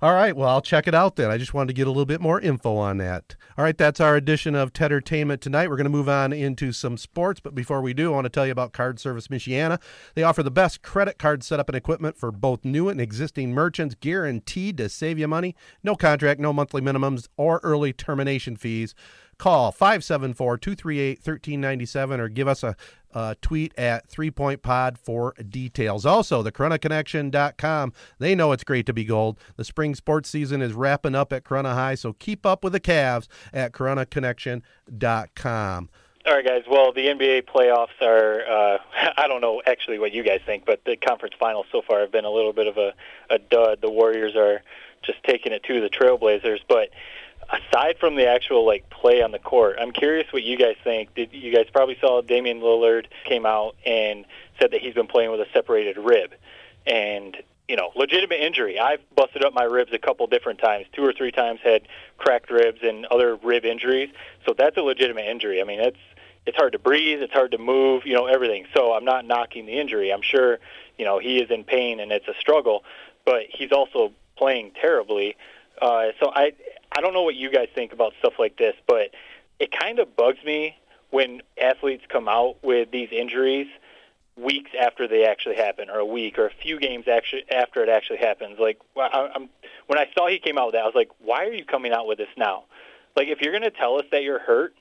All right. Well, I'll check it out then. I just wanted to get a little bit more info on that. All right. That's our edition of Tedtertainment tonight. We're going to move on into some sports. But before we do, I want to tell you about Card Service Michiana. They offer the best credit card setup and equipment for both new and existing merchants, guaranteed to save you money. No contract, no monthly minimums, or early termination fees. Call 574 238 1397 or give us a, a tweet at three point pod for details. Also, the CoronaConnection.com. They know it's great to be gold. The spring sports season is wrapping up at Corunna High, so keep up with the Cavs at CoronaConnection.com. All right, guys. Well, the NBA playoffs are, uh, I don't know actually what you guys think, but the conference finals so far have been a little bit of a, a dud. The Warriors are just taking it to the Trailblazers. But aside from the actual like play on the court, I'm curious what you guys think. Did you guys probably saw Damian Lillard came out and said that he's been playing with a separated rib, and you know, legitimate injury. I've busted up my ribs a couple different times, two or three times had cracked ribs and other rib injuries. So that's a legitimate injury. I mean, it's it's hard to breathe, it's hard to move, you know, everything. So I'm not knocking the injury. I'm sure, you know, he is in pain and it's a struggle, but he's also playing terribly. Uh, so I I don't know what you guys think about stuff like this, but it kind of bugs me when athletes come out with these injuries weeks after they actually happen, or a week, or a few games actually after it actually happens. Like I'm, when I saw he came out with that, I was like, why are you coming out with this now? Like if you're going to tell us that you're hurt,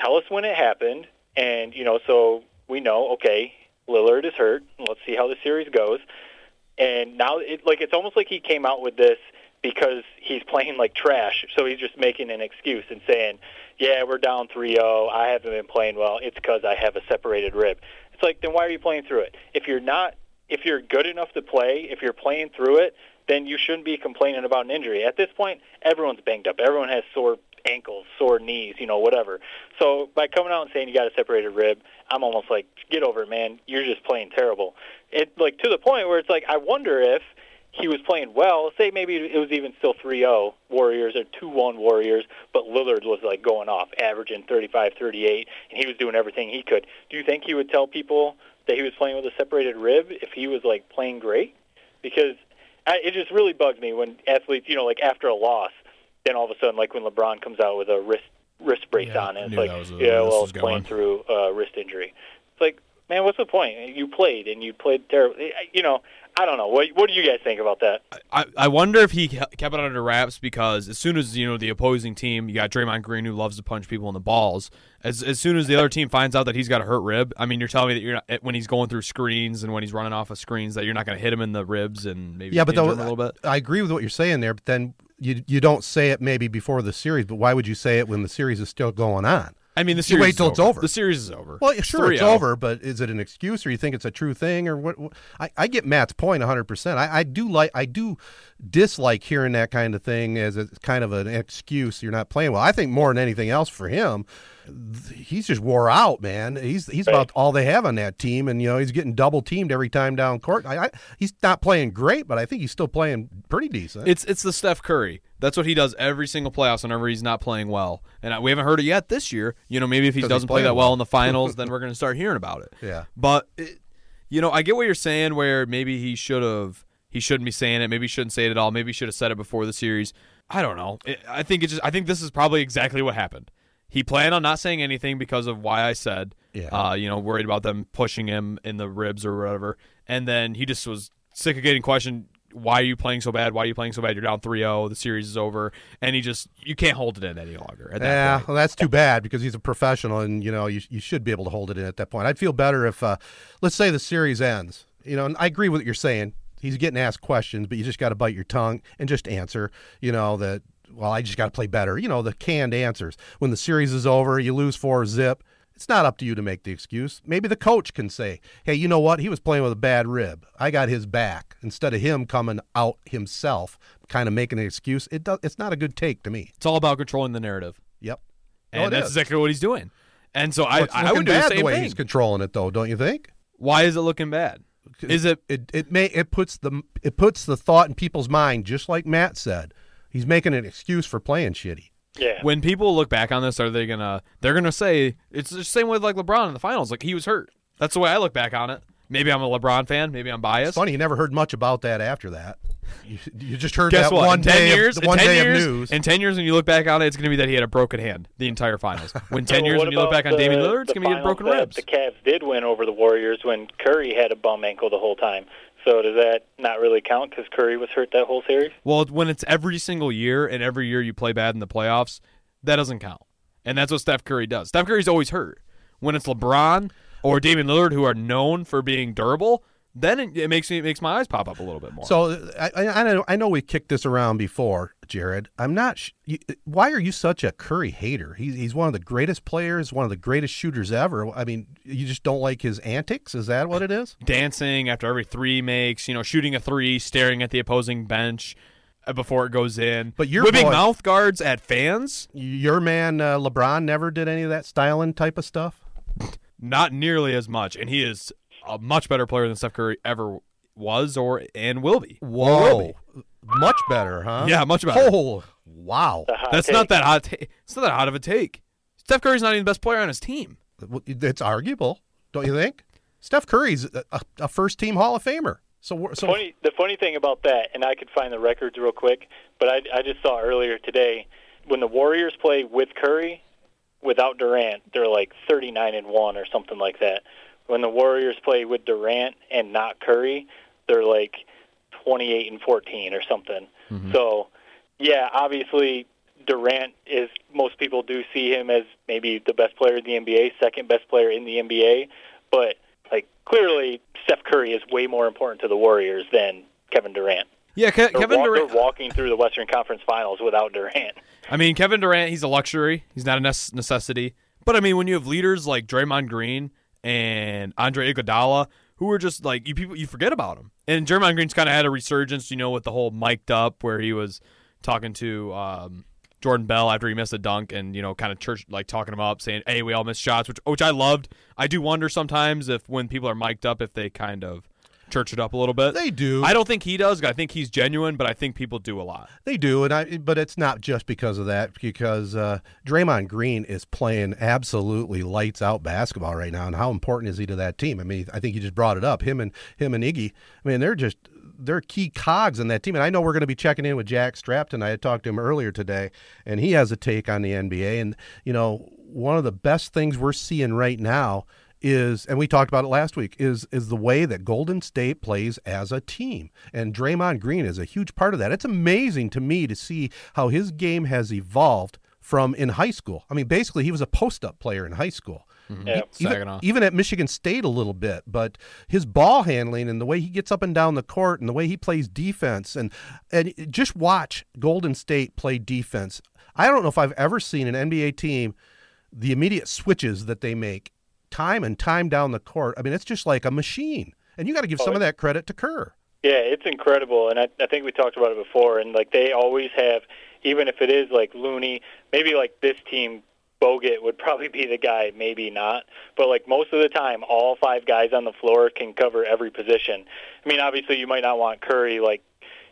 tell us when it happened, and you know, so we know. Okay, Lillard is hurt. Let's see how the series goes. And now, it, like it's almost like he came out with this because he's playing like trash. So he's just making an excuse and saying, "Yeah, we're down 3-0. I haven't been playing well. It's because I have a separated rib." It's like, then why are you playing through it? If you're not, if you're good enough to play, if you're playing through it, then you shouldn't be complaining about an injury. At this point, everyone's banged up. Everyone has sore ankles, sore knees, you know, whatever. So by coming out and saying you got a separated rib, I'm almost like, get over it, man. You're just playing terrible. It like to the point where it's like, I wonder if he was playing well. Say maybe it was even still 3-0 Warriors or 2-1 Warriors, but Lillard was like going off, averaging 35, 38, and he was doing everything he could. Do you think he would tell people that he was playing with a separated rib if he was like playing great? Because I, it just really bugs me when athletes, you know, like after a loss, then all of a sudden, like when LeBron comes out with a wrist wrist brace Yeah, on, and it's like, that was where yeah, well, it's playing going. through a wrist injury. It's like, man, what's the point? You played and you played terribly. Eh, eh, you know, I don't know. What What do you guys think about that? I, I wonder if he kept it under wraps because as soon as you know the opposing team, you got Draymond Green who loves to punch people in the balls. As as soon as the other team finds out that he's got a hurt rib, I mean, you're telling me that you're not eh, when he's going through screens and when he's running off of screens that you're not going to hit him in the ribs and maybe Yeah, but injure though, him a little bit. I agree with what you're saying there. But then you you don't say it maybe before the series. But why would you say it when the series is still going on? I mean, the series. You wait is till it's over. The series is over. Well, sure, it's 3-0. over, but is it an excuse, or you think it's a true thing, or what? what- I, I get Matt's point 100. percent I, I do like, I do dislike hearing that kind of thing as a kind of an excuse. You're not playing well. I think more than anything else for him, he's just wore out, man. He's he's about all they have on that team, and you know he's getting double teamed every time down court. I, I, he's not playing great, but I think he's still playing pretty decent. It's it's the Steph Curry. That's what he does every single playoffs whenever he's not playing well. And I- we haven't heard it yet this year. You know, maybe if he doesn't play that well well. in the finals, then we're going to start hearing about it. Yeah. But it, you know, I get what you're saying. Where maybe he should have, he shouldn't be saying it. Maybe he shouldn't say it at all. Maybe he should have said it before the series. I don't know. It, I think it just. I think this is probably exactly what happened. He planned on not saying anything because of why I said. Yeah. Uh, you know, worried about them pushing him in the ribs or whatever. And then he just was sick of getting questioned. Why are you playing so bad? Why are you playing so bad? You're down 3-0. The series is over, and he just you can't hold it in any longer. At that Yeah, point. well, that's too bad because he's a professional, and you know you you should be able to hold it in at that point. I'd feel better if, uh, let's say, the series ends. You know, and I agree with what you're saying. He's getting asked questions, but you just got to bite your tongue and just answer. You know that. Well, I just got to play better. You know the canned answers. When the series is over, you lose four zip. It's not up to you to make the excuse. Maybe the coach can say, "Hey, you know what? He was playing with a bad rib. I got his back." Instead of him coming out himself, kind of making an excuse, it does. It's not a good take to me. It's all about controlling the narrative, Yep. and it that's is. exactly what he's doing. And so Well, I, I would do the same way thing. he's controlling it, though, don't you think? Why is it looking bad? Is it It it may it puts the it puts the thought in people's mind, just like Matt said. He's making an excuse for playing shitty. Yeah. when people look back on this? Are they gonna? They're gonna say it's the same with like LeBron in the finals. Like he was hurt. That's the way I look back on it. Maybe I'm a LeBron fan. Maybe I'm biased. It's funny, you never heard much about that after that. You, you just heard Guess that what? one in ten day years, of, in one ten day years, of news. in ten years, when you look back on it, it's gonna be that he had a broken hand the entire finals. When ten So years, when you look about back on Damian Lillard, it's gonna be he broken that ribs. The Cavs did win over the Warriors when Curry had a bum ankle the whole time. So does that not really count because Curry was hurt that whole series? Well, when it's every single year and every year you play bad in the playoffs, that doesn't count. And that's what Steph Curry does. Steph Curry's always hurt. When it's LeBron or Damian Lillard who are known for being durable, then it, it makes me it makes my eyes pop up a little bit more. So I, I, I know I know we kicked this around before, Jared. I'm not. Sh- you, why are you such a Curry hater? He's he's one of the greatest players, one of the greatest shooters ever. I mean, you just don't like his antics. Is that what it is? dancing after every three makes, you know, shooting a three, staring at the opposing bench uh, before it goes in. But your whipping boy- mouth guards at fans, Your man uh, LeBron never did any of that styling type of stuff. not nearly as much, and he is a much better player than Steph Curry ever was or and will be. Whoa, will be. much better, huh? Yeah, much better. Oh, wow. That's take. not that hot. Ta- it's not that hot of a take. Steph Curry's not even the best player on his team. It's arguable, don't you think? Steph Curry's a, a, a first team Hall of Famer. So, we're- so funny, the funny thing about that, and I could find the records real quick, but I, I just saw earlier today when the Warriors play with Curry, without Durant, they're like 39 and one or something like that. When the Warriors play with Durant and not Curry, they're like 28 and 14 or something. Mm-hmm. So, yeah, obviously Durant is most people do see him as maybe the best player in the NBA, second best player in the NBA, but like clearly Steph Curry is way more important to the Warriors than Kevin Durant. Yeah, Ke- Kevin Durant. they're walking through the Western Conference Finals without Durant. I mean, Kevin Durant, he's a luxury. He's not a nece- necessity. But I mean, when you have leaders like Draymond Green and Andre Iguodala, who were just like you people, you forget about them. And Draymond Green's kind of had a resurgence, you know, with the whole mic'd up where he was talking to um, Jordan Bell after he missed a dunk, and you know, kind of church like talking him up, saying, "Hey, we all miss shots," which which I loved. I do wonder sometimes if when people are mic'd up, if they kind of church it up a little bit. they do. I don't think he does. I think he's genuine, but I think people do a lot. They do, and I. But it's not just because of that. Because uh, Draymond Green is playing absolutely lights out basketball right now, and how important is he to that team? I mean, I think you just brought it up. Him and him and Iggy. I mean, they're just they're key cogs in that team. And I know we're going to be checking in with Jack Strapton. I had talked to him earlier today, and he has a take on the NBA. And you know, one of the best things we're seeing right now is and we talked about it last week is is the way that Golden State plays as a team and Draymond Green is a huge part of that. It's amazing to me to see how his game has evolved from in high school. I mean basically he was a post-up player in high school. Mm-hmm. Yeah. Even, Saginaw. even at Michigan State a little bit, but his ball handling and the way he gets up and down the court and the way he plays defense and and just watch Golden State play defense. I don't know if I've ever seen an NBA team the immediate switches that they make, time and time down the court. I mean, it's just like a machine, and you got to give Oh, some of that credit to Kerr. Yeah, it's incredible, and I, I think we talked about it before. And like they always have, even if it is like Looney, maybe like this team, Bogut would probably be the guy, maybe not. But like most of the time, all five guys on the floor can cover every position. I mean, obviously, you might not want Curry like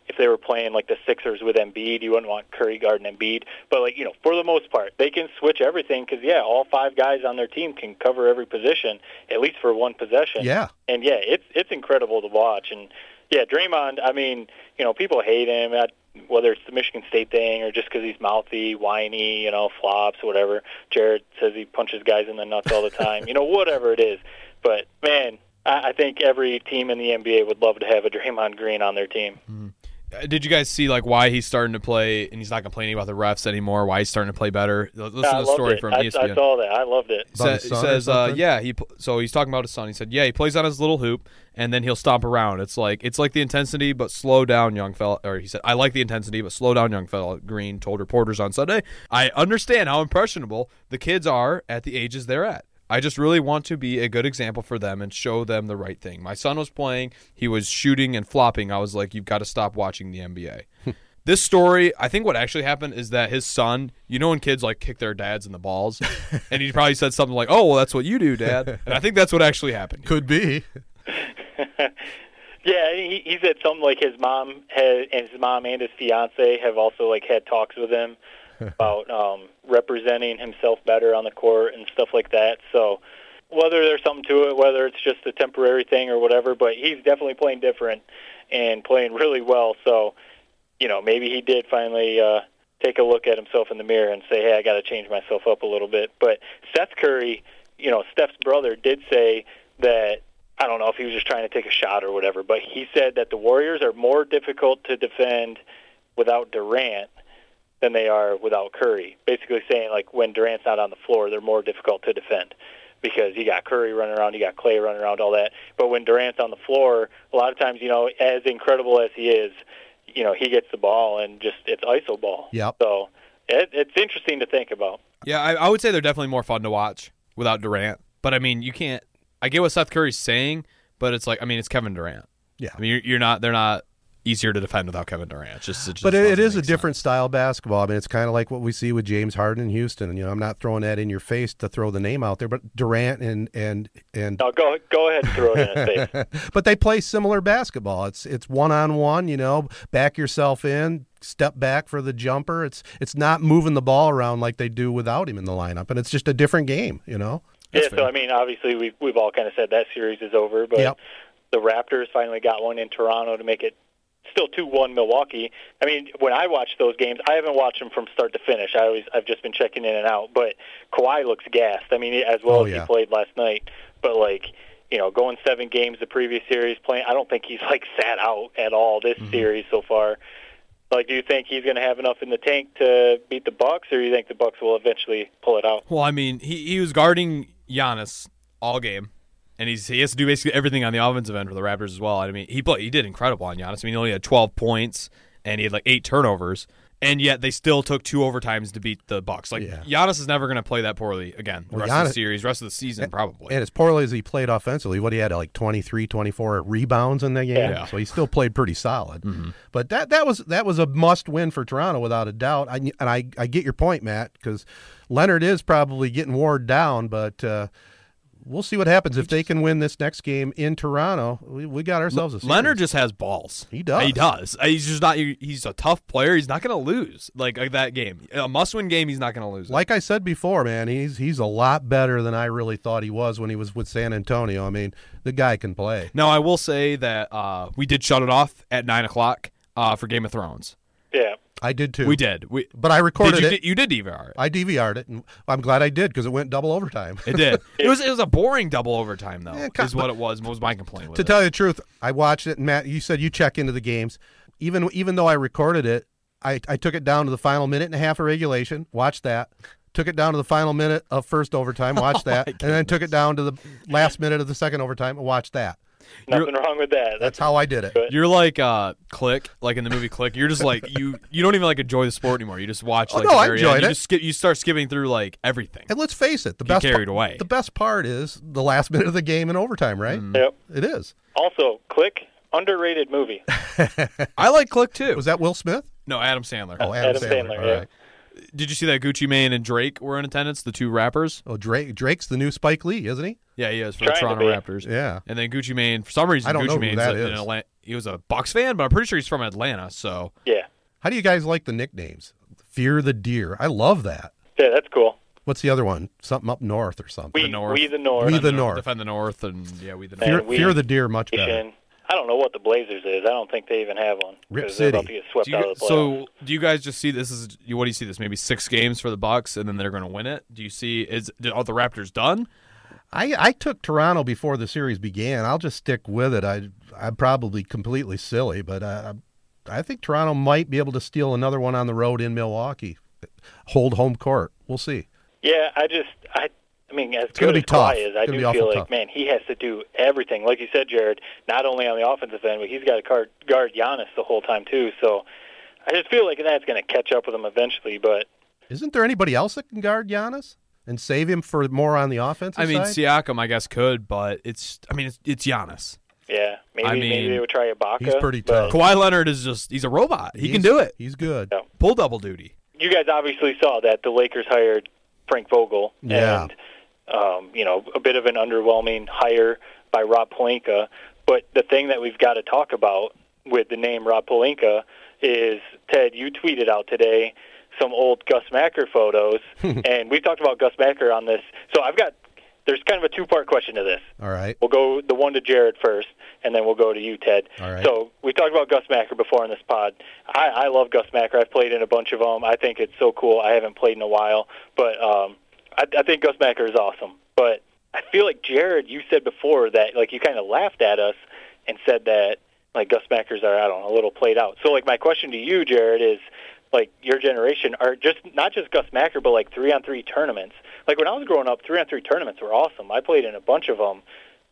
if they were playing like the Sixers with Embiid, you wouldn't want Curry guarding Embiid. But like you know, for the most part, they can switch everything because yeah, all five guys on their team can cover every position at least for one possession. Yeah. and yeah, it's it's incredible to watch. And yeah, Draymond. I mean, you know, people hate him. uh, Whether it's the Michigan State thing or just because he's mouthy, whiny, you know, flops, whatever. Jared says he punches guys in the nuts all the time. you know, whatever it is. But man, I, I think every team in the NBA would love to have a Draymond Green on their team. Uh, Did you guys see like why he's starting to play and he's not complaining about the refs anymore? Why he's starting to play better? L- Listen I to the story it. from I, ESPN. I saw that. I loved it. About Sa- he says, uh, yeah, he. So he's talking about his son. He said, yeah, he plays on his little hoop, and then he'll stomp around. It's like it's like the intensity, but slow down, young fella. Or he said, I like the intensity, but slow down, young fella. Green told reporters on Sunday. I understand how impressionable the kids are at the ages they're at. I just really want to be a good example for them and show them the right thing. My son was playing, he was shooting and flopping. I was like, you've got to stop watching the NBA. Hmm. This story, I think what actually happened is that his son, you know, when kids like kick their dads in the balls, and he probably said something like, "Oh, well, that's what you do, dad," and I think that's what actually happened. Could be. Yeah, he, he said something like his mom has, and his mom and his fiance have also like had talks with him about um, representing himself better on the court and stuff like that. So whether there's something to it, whether it's just a temporary thing or whatever, but he's definitely playing different and playing really well. So you know, maybe he did finally uh, take a look at himself in the mirror and say, "Hey, I got to change myself up a little bit." But Seth Curry, you know, Steph's brother, did say that I don't know if he was just trying to take a shot or whatever, but he said that the Warriors are more difficult to defend without Durant than they are without Curry. Basically saying like when Durant's not on the floor, they're more difficult to defend because you got Curry running around, you got Clay running around, all that. But when Durant's on the floor, a lot of times, you know, as incredible as he is, you know, he gets the ball and just it's iso ball. Yep. So it, it's interesting to think about. Yeah, I, I would say they're definitely more fun to watch without Durant. But I mean, you can't. I get what Seth Curry's saying, but it's like, I mean, it's Kevin Durant. Yeah. I mean, you're, you're not. They're not easier to defend without Kevin Durant. It's just, it just But it, it a make different style of basketball. I mean, it's kind of like what we see with James Harden in Houston. You know, I'm not throwing that in your face to throw the name out there, but Durant and and and No, go go ahead and throw it in face. but they play similar basketball. It's it's one on one. You know, back yourself in, step back for the jumper. It's it's not moving the ball around like they do without him in the lineup, and it's just a different game. You know. yeah, so I mean, obviously we've we've all kind of said that series is over, but Yep. the Raptors finally got one in Toronto to make it still two one Milwaukee. I mean, when I watch those games, I haven't watched them from start to finish. I always I've just been checking in and out, but Kawhi looks gassed. I mean, as well Oh, as yeah. he played last night, but like. You know, going seven games the previous series, playing. I don't think he's like sat out at all this Mm-hmm. series so far. Like, do you think he's going to have enough in the tank to beat the Bucks, or do you think the Bucks will eventually pull it out? Well, I mean, he, he was guarding Giannis all game, and he's he has to do basically everything on the offensive end for the Raptors as well. I mean, he played, he did incredible on Giannis. I mean, he only had 12 points and he had like eight turnovers, and yet they still took two overtimes to beat the Bucks. Like Yeah. Giannis is never going to play that poorly again. The Well, rest of the series, rest of the season, probably. And as poorly as he played offensively, what he had like 23, 24 rebounds in that game. Yeah. So he still played pretty solid. Mm-hmm. But that that was that was a must win for Toronto without a doubt. I, and I I get your point, Matt, because Leonard is probably getting wore down, but uh, we'll see what happens if they can win this next game in Toronto. We, we got ourselves a series. Leonard just has balls. He does. He does. Uh, He's just not. He's a tough player. He's not going to lose like, like that game. A must-win game. He's not going to lose. it. like I said before, man, he's he's a lot better than I really thought he was when he was with San Antonio. I mean, the guy can play. Now, I will say that uh, we did shut it off at nine o'clock uh, for Game of Thrones. Yeah. I did too. We did. We but I recorded did you, it. You did DVR it. I DVR'd it, and I'm glad I did because it went double overtime. It did. it was it was a boring double overtime though. Yeah, is what it was. What was my complaint to it. tell you the truth, I watched it, and Matt, you said you check into the games. Even even though I recorded it, I, I took it down to the final minute and a half of regulation. Watched that. Took it down to the final minute of first overtime. Watched oh that, and then took it down to the last minute of the second overtime and watched that. Nothing wrong with that. That's how I did it. Good. You're like uh Click, like in the movie Click. You're just like you you don't even like enjoy the sport anymore. You just watch Oh, like no, the I enjoyed end. You it. just skip you start skipping through like everything. And let's face it, the Get best carried par- away. The best part is the last minute of the game in overtime, right? Yep. It is. Also, Click, underrated movie. I like Click too. Was that Will Smith? no, Adam Sandler. Oh, Adam, Adam Sandler, All yeah. right. Did you see that Gucci Mane and Drake were in attendance, the two rappers? Oh, Drake. Drake's the new Spike Lee, isn't he? Yeah, he is for Trying the Toronto be. Raptors. Yeah. And then Gucci Mane, for some reason, I don't Gucci know who Mane's that a- is. Atla- he was a Bucks fan, but I'm pretty sure he's from Atlanta. So Yeah. How do you guys like the nicknames? Fear the Deer. I love that. Yeah, that's cool. What's the other one? Something up north or something. We, the North. we the North. We the North. defend the North, and yeah, we the North. Fear, we- Fear the Deer, much better. Nation. I don't know what the Blazers is. I don't think they even have one. Rip 'cause they're about to City. get swept Do you, out of the so do you guys just see this is what do you see this maybe six games for the Bucks and then they're going to win it? Do you see is are the Raptors done? I, I took Toronto before the series began. I'll just stick with it. I I'm probably completely silly, but uh, I think Toronto might be able to steal another one on the road in Milwaukee. Hold home court. We'll see. Yeah, I just I I mean as gonna good be as Kawhi tough. is, I It's do feel like tough. man, he has to do everything. Like you said, Jared, not only on the offensive end, but he's got to guard guard Giannis the whole time too. So I just feel like that's going to catch up with him eventually, but Isn't there anybody else that can guard Giannis and save him for more on the offensive I mean, side? Siakam I guess could, but it's I mean it's, it's Giannis. yeah, maybe I maybe mean, they would try Ibaka. he's pretty tough. Kawhi Leonard is just he's a robot. He can do it. He's good. Yeah. Pull double duty. You guys obviously saw that the Lakers hired Frank Vogel Yeah. and um, you know, a bit of an underwhelming hire by Rob Pelinka. But the thing that we've got to talk about with the name Rob Pelinka is Ted. You tweeted out today some old Gus Macker photos, and we've talked about Gus Macker on this. So I've got there's kind of a two part question to this. All right. We'll go the one to Jared first, and then we'll go to you, Ted. All right. So we talked about Gus Macker before in this pod. I, I love Gus Macker. I've played in a bunch of them. I think it's so cool. I haven't played in a while, but um, I, I think Gus Macker is awesome. But I feel like Jared, you said before that like you kind of laughed at us and said that like Gus Mackers are I don't know a little played out. So like my question to you, Jared, is like your generation are just not just Gus Macker, but like three on three tournaments. Like when I was growing up, three on three tournaments were awesome. I played in a bunch of them,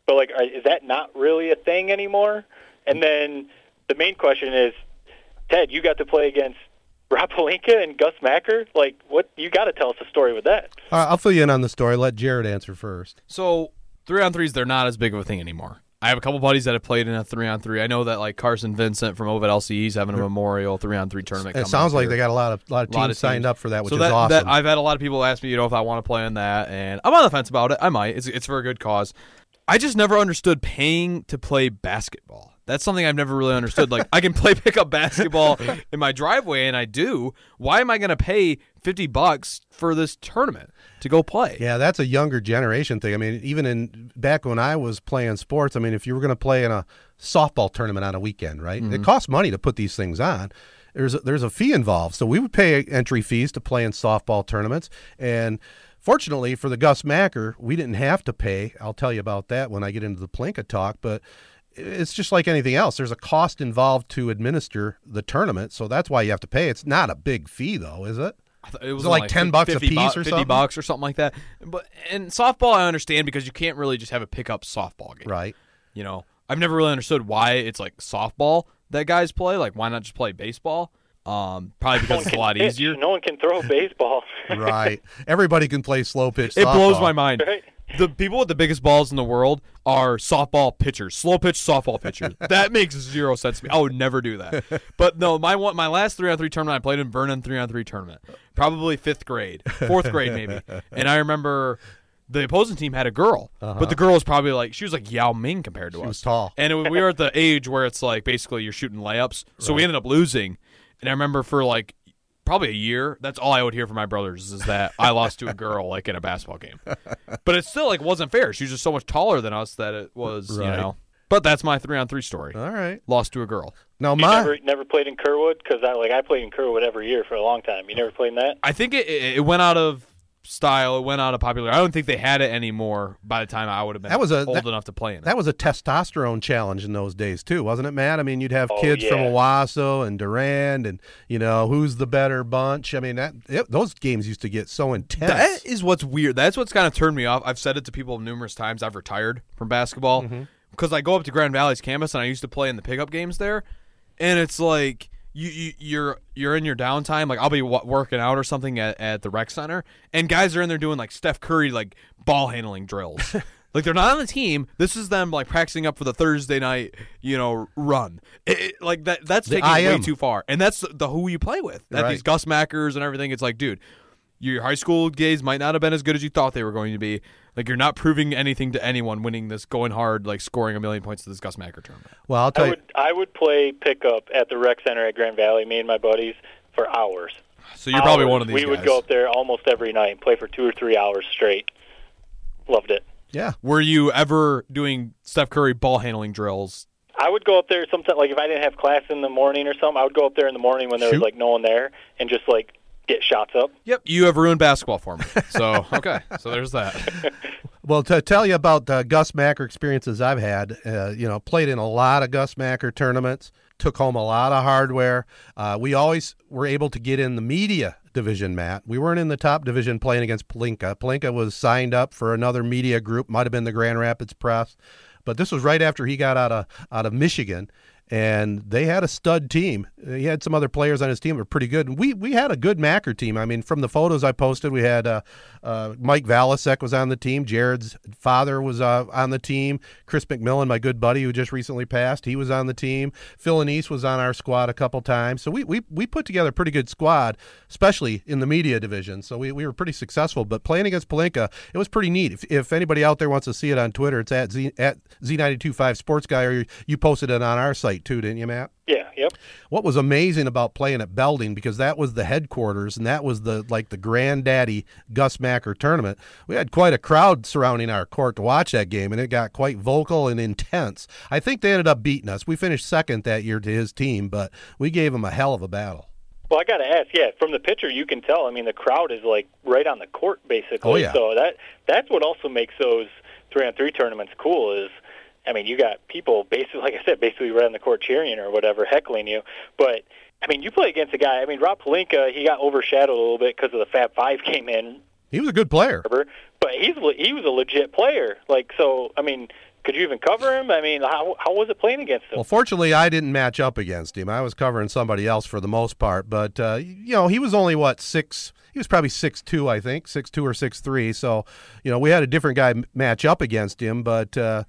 but like, is that not really a thing anymore? And then the main question is, Ted, you got to play against Rob Pelinka and Gus Macker. Like, what? You got to tell us a story with that. All right, I'll fill you in on the story. Let Jared answer first. So three on threes, they're not as big of a thing anymore. I have a couple buddies that have played in a three on three. I know that like Carson Vincent from Ovid-Elsie is having a memorial three on three tournament. It coming sounds up like here. they got a lot of lot of teams lot of signed up for that, which so is awesome. that I've had a lot of people ask me, you know, if I want to play in that, and I'm on the fence about it. I might. It's it's for a good cause. I just never understood paying to play basketball. That's something I've never really understood. Like I can play pickup basketball in my driveway, and I do. Why am I going to pay fifty bucks for this tournament to go play? Yeah, that's a younger generation thing. I mean, even in back when I was playing sports, I mean, if you were going to play in a softball tournament on a weekend, right? It mm-hmm. costs money to put these things on. There's a, there's a fee involved, so we would pay entry fees to play in softball tournaments. And fortunately for the Gus Macker, we didn't have to pay. I'll tell you about that when I get into the Pelinka talk, but. It's just like anything else. There's a cost involved to administer the tournament, so that's why you have to pay. It's not a big fee, though, is it? I thought It was it like only 10 bucks a 50 bu- piece or 50 something? bucks or something like that. But in softball, I understand because you can't really just have a pickup softball game. Right. You know, I've never really understood why it's like softball that guys play. Like, why not just play baseball? Um, probably because one it's a lot pitch. easier. No one can throw baseball. right. Everybody can play slow pitch. It blows my mind. Right. The people with the biggest balls in the world are softball pitchers, slow pitch softball pitchers. that makes zero sense to me. I would never do that. But no, my one, my last three on three tournament, I played in Vernon three on three tournament, probably fifth grade, fourth grade maybe. And I remember the opposing team had a girl, but the girl was probably like she was like Yao Ming compared to us. Uh-huh. was tall. and it, we were at the age where it's like basically you're shooting layups. So we ended up losing. And I remember for like probably a year, that's all I would hear from my brothers is that I lost to a girl like in a basketball game. But it still like wasn't fair. She was just so much taller than us that it was, Right. you know. But that's my three on three story. All right. Lost to a girl. Now You my never never played in Kerwood because I like I played in Kerwood every year for a long time. You never played in that. I think it, it it went out of style. It went out of popular. I don't think they had it anymore by the time I would have been That was a- old that- enough to play in it. that was a testosterone challenge in those days too, wasn't it, Matt? I mean, you'd have Oh, kids from yeah. Owosso and Durand, and you know who's the better bunch. I mean, that it, those games used to get so intense. That is what's weird. That's what's kind of turned me off. I've said it to people numerous times. I've retired from basketball. Mm-hmm. because I go up to Grand Valley's campus and I used to play in the pickup games there, and it's like you, you you're you're in your downtime. Like I'll be w- working out or something at, at the rec center, and guys are in there doing like Steph Curry like ball handling drills. like they're not on the team. This is them like practicing up for the Thursday night, you know, run. It, it- like that that's The taking way too far, and that's the who you play with. At Right. these Gus Mackers and everything, it's like, dude, your high school days might not have been as good as you thought they were going to be. Like you're not proving anything to anyone winning this, going hard, like scoring a million points to this Gus Macker tournament. Well, I'll tell I you. would I would play pickup at the rec center at Grand Valley. Me and my buddies for hours. So you're probably one of these We guys. would go up there almost every night and play for two or three hours straight. Loved it. Yeah. Were you ever doing Steph Curry ball handling drills? I would go up there sometimes like if I didn't have class in the morning or something, I would go up there in the morning when there Shoot. was like no one there and just like get shots up. Yep. You have ruined basketball for me. So okay. So there's that. Well, to tell you about uh, Gus Macker experiences I've had, uh, you know, played in a lot of Gus Macker tournaments, took home a lot of hardware. Uh, we always were able to get in the media division, Matt. We weren't in the top division playing against Pelinka. Pelinka was signed up for another media group, might have been the Grand Rapids Press, but this was right after he got out of out of Michigan. And they had a stud team. He had some other players on his team that were pretty good. We we had a good Macker team. I mean, from the photos I posted, we had uh, uh, Mike Valasek was on the team. Jared's father was uh, on the team. Chris McMillan, my good buddy who just recently passed, he was on the team. Phil Anise was on our squad a couple times. So we, we, we put together a pretty good squad, especially in the media division. So we, we were pretty successful. But playing against Pelinka, it was pretty neat. If, if anybody out there wants to see it on Twitter, it's at Z at Z925 Sports Guy, or you, you posted it on our site too, didn't you, Matt? Yeah, yep. what was amazing about playing at Belding because that was the headquarters and that was the like the granddaddy Gus Macker tournament. We had quite a crowd surrounding our court to watch that game and it got quite vocal and intense. I think they ended up beating us. We finished second that year to his team, but we gave him a hell of a battle. Well, I got to ask, yeah, from the picture you can tell. I mean, the crowd is like right on the court, basically. Oh, yeah. So that that's what also makes those three on three tournaments cool. Is I mean, you got people basically, like I said, basically right on the court cheering or whatever, heckling you. But I mean, you play against a guy. I mean, Rob Pelinka, he got overshadowed a little bit because of the Fab Five came in, He was a good player. but he's he was a legit player. Like, so I mean, could you even cover him? I mean, how how was it playing against him? Well, fortunately, I didn't match up against him. I was covering somebody else for the most part, but uh, you know, he was only what six. He was probably six two, I think, six two or six three. So, you know, we had a different guy match up against him, but. Uh,